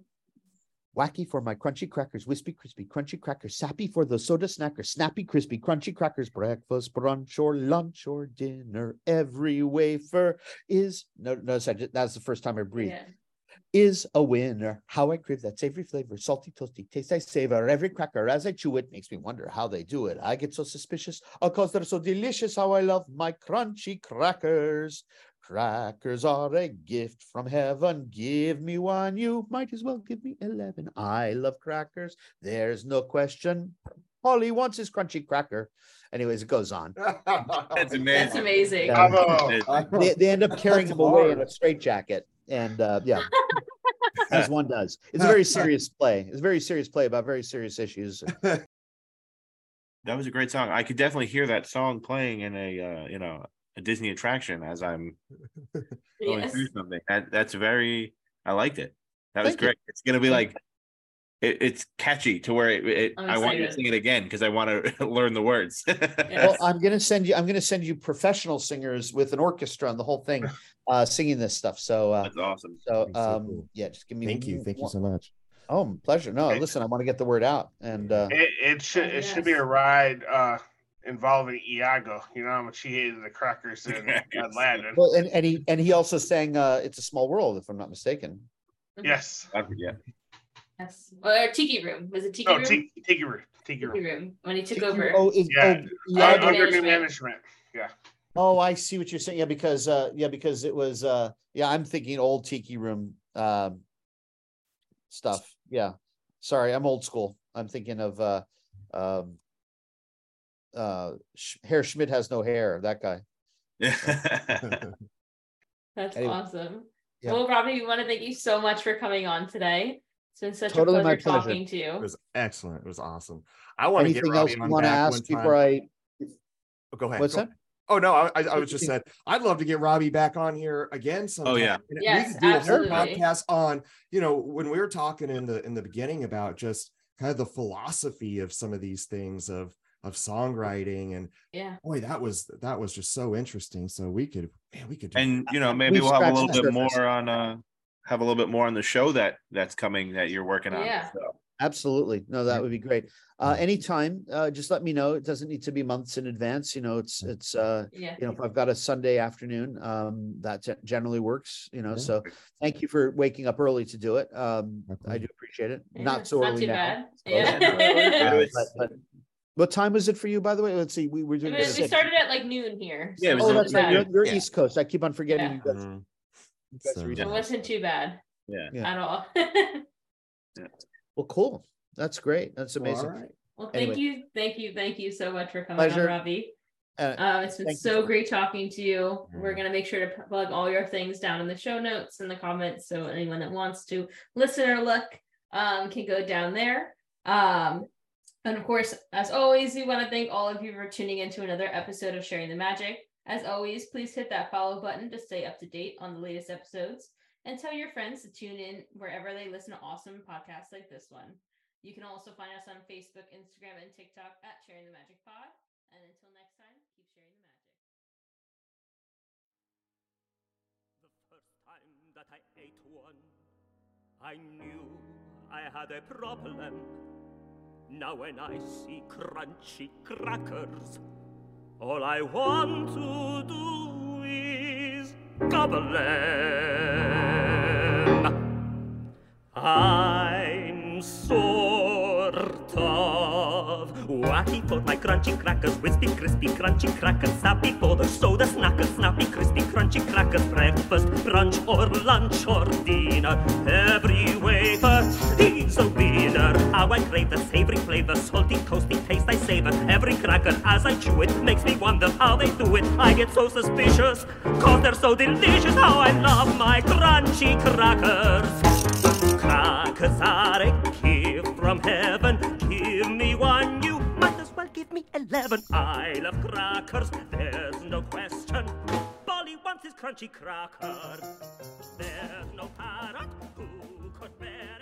Wacky for my crunchy crackers, wispy, crispy, crunchy crackers, sappy for the soda snacker, snappy, crispy, crunchy crackers, breakfast, brunch, or lunch, or dinner. Every wafer is no, notice I did, that's the first time I breathe. Yeah. Is a winner. How I crave that savory flavor, salty, toasty taste I savor. Every cracker as I chew it makes me wonder how they do it. I get so suspicious, because they're so delicious. How I love my crunchy crackers. Crackers are a gift from heaven. Give me one, you might as well give me 11. I love crackers. There's no question. All he wants is crunchy cracker. Anyways, it goes on. That's amazing. That's amazing. Yeah. Bravo. They, they end up carrying That's him away in a straitjacket. And uh, yeah, as one does. It's a very serious play. It's a very serious play about very serious issues. That was a great song. I could definitely hear that song playing in a uh, you know a Disney attraction as I'm going Yes. through something. That that's very. I liked it. That was Thank you. great. It's gonna be like. It, it's catchy to where it, it I'm want you to sing it again because I want to learn the words. Well, I'm gonna send you. I'm gonna send you professional singers with an orchestra and the whole thing, uh, singing this stuff. So, uh, That's awesome. so, That'd so um, cool. yeah, just give me. Thank you. Thank you so much. Oh, pleasure. No, listen, I want to get the word out, and uh, It, it should it should be a ride uh, involving Iago. You know how much he hated the crackers in Crackers. Aladdin. well, and, and he and he also sang uh, "It's a Small World," if I'm not mistaken. Yes. I forget. Yes. Or Tiki Room. Was it Tiki No, Room? Tiki Tiki Room. Tiki Tiki Room. Room. When he took Tiki- over. Oh, is, Yeah. oh, yeah, Under under new management. management. Yeah. Oh, I see what you're saying. Yeah, because uh yeah, because it was uh yeah, I'm thinking old tiki room um stuff. Yeah. Sorry, I'm old school. I'm thinking of uh um uh Sch- Herr Schmidt has no hair, that guy. That's Anyway. awesome. Yeah. Well, Robbie, we want to thank you so much for coming on today. It's been such Totally a my pleasure pleasure. talking to you. It was excellent. It was awesome. I want to get Anything else you on want to back ask one time. before I Oh, go ahead. what's go that? Oh no, I, I, I was just said I'd love to get Robbie back on here again sometime. yeah. And Yes, we could do a whole podcast on, you know, when we were talking in the in the beginning about just kind of the philosophy of some of these things of of songwriting and Yeah. boy, that was that was just so interesting. So we could man, we could do and you know maybe We've we'll have a little bit surface. more on uh have a little bit more on the show that that's coming that you're working on. Yeah. So, Absolutely. No, that would be great. Uh anytime, uh just let me know. It doesn't need to be months in advance. You know, it's it's uh Yeah. you know, if I've got a Sunday afternoon, um, that generally works, you know, Yeah. so thank you for waking up early to do it. Um, My I do appreciate it. Yeah, Not it's so not early too now. bad. so- Yeah. Yeah, But, but what time was it for you, by the way? Let's see, we were doing mean, this. we started at like noon here. Yeah, so Oh, that's right. You're, you're Yeah. East Coast. I keep on forgetting Yeah. you guys. Mhm. You guys So, It wasn't too bad yeah. Yeah. at all. Well, cool. That's great. That's Well, all amazing. right. well, thank Anyway. you, thank you, thank you so much for coming Pleasure. on, Robbie. Uh, Um, it's been Thank you. so great talking to you. We're Mm. gonna make sure to plug all your things down in the show notes and the comments, so anyone that wants to listen or look um, can go down there. Um, and of course, as always, we want to thank all of you for tuning into another episode of Sharing the Magic. As always, please hit that follow button to stay up to date on the latest episodes, and tell your friends to tune in wherever they listen to awesome podcasts like this one. You can also find us on Facebook, Instagram, and TikTok at Sharing the Magic Pod. And until next time, keep sharing the magic. The first time that I ate one, I knew I had a problem. Now when I see crunchy crackers, all I want to do is gobble. I'm sort of wacky for my crunchy crackers, wispy, crispy, crunchy crackers, sappy for the soda snackers, snappy, crispy, crunchy crackers, breakfast, brunch, or lunch, or dinner. Every wafer is a winner. How I crave the savory flavor, salty, toasty taste I savor. Every cracker as I chew it makes me wonder how they do it. I get so suspicious, cause they're so delicious. How I love my crunchy crackers. Crackers are a gift from heaven. Give me one, you might as well give me eleven. I love crackers, there's no question. Polly wants his crunchy crackers. There's no parrot who could bear.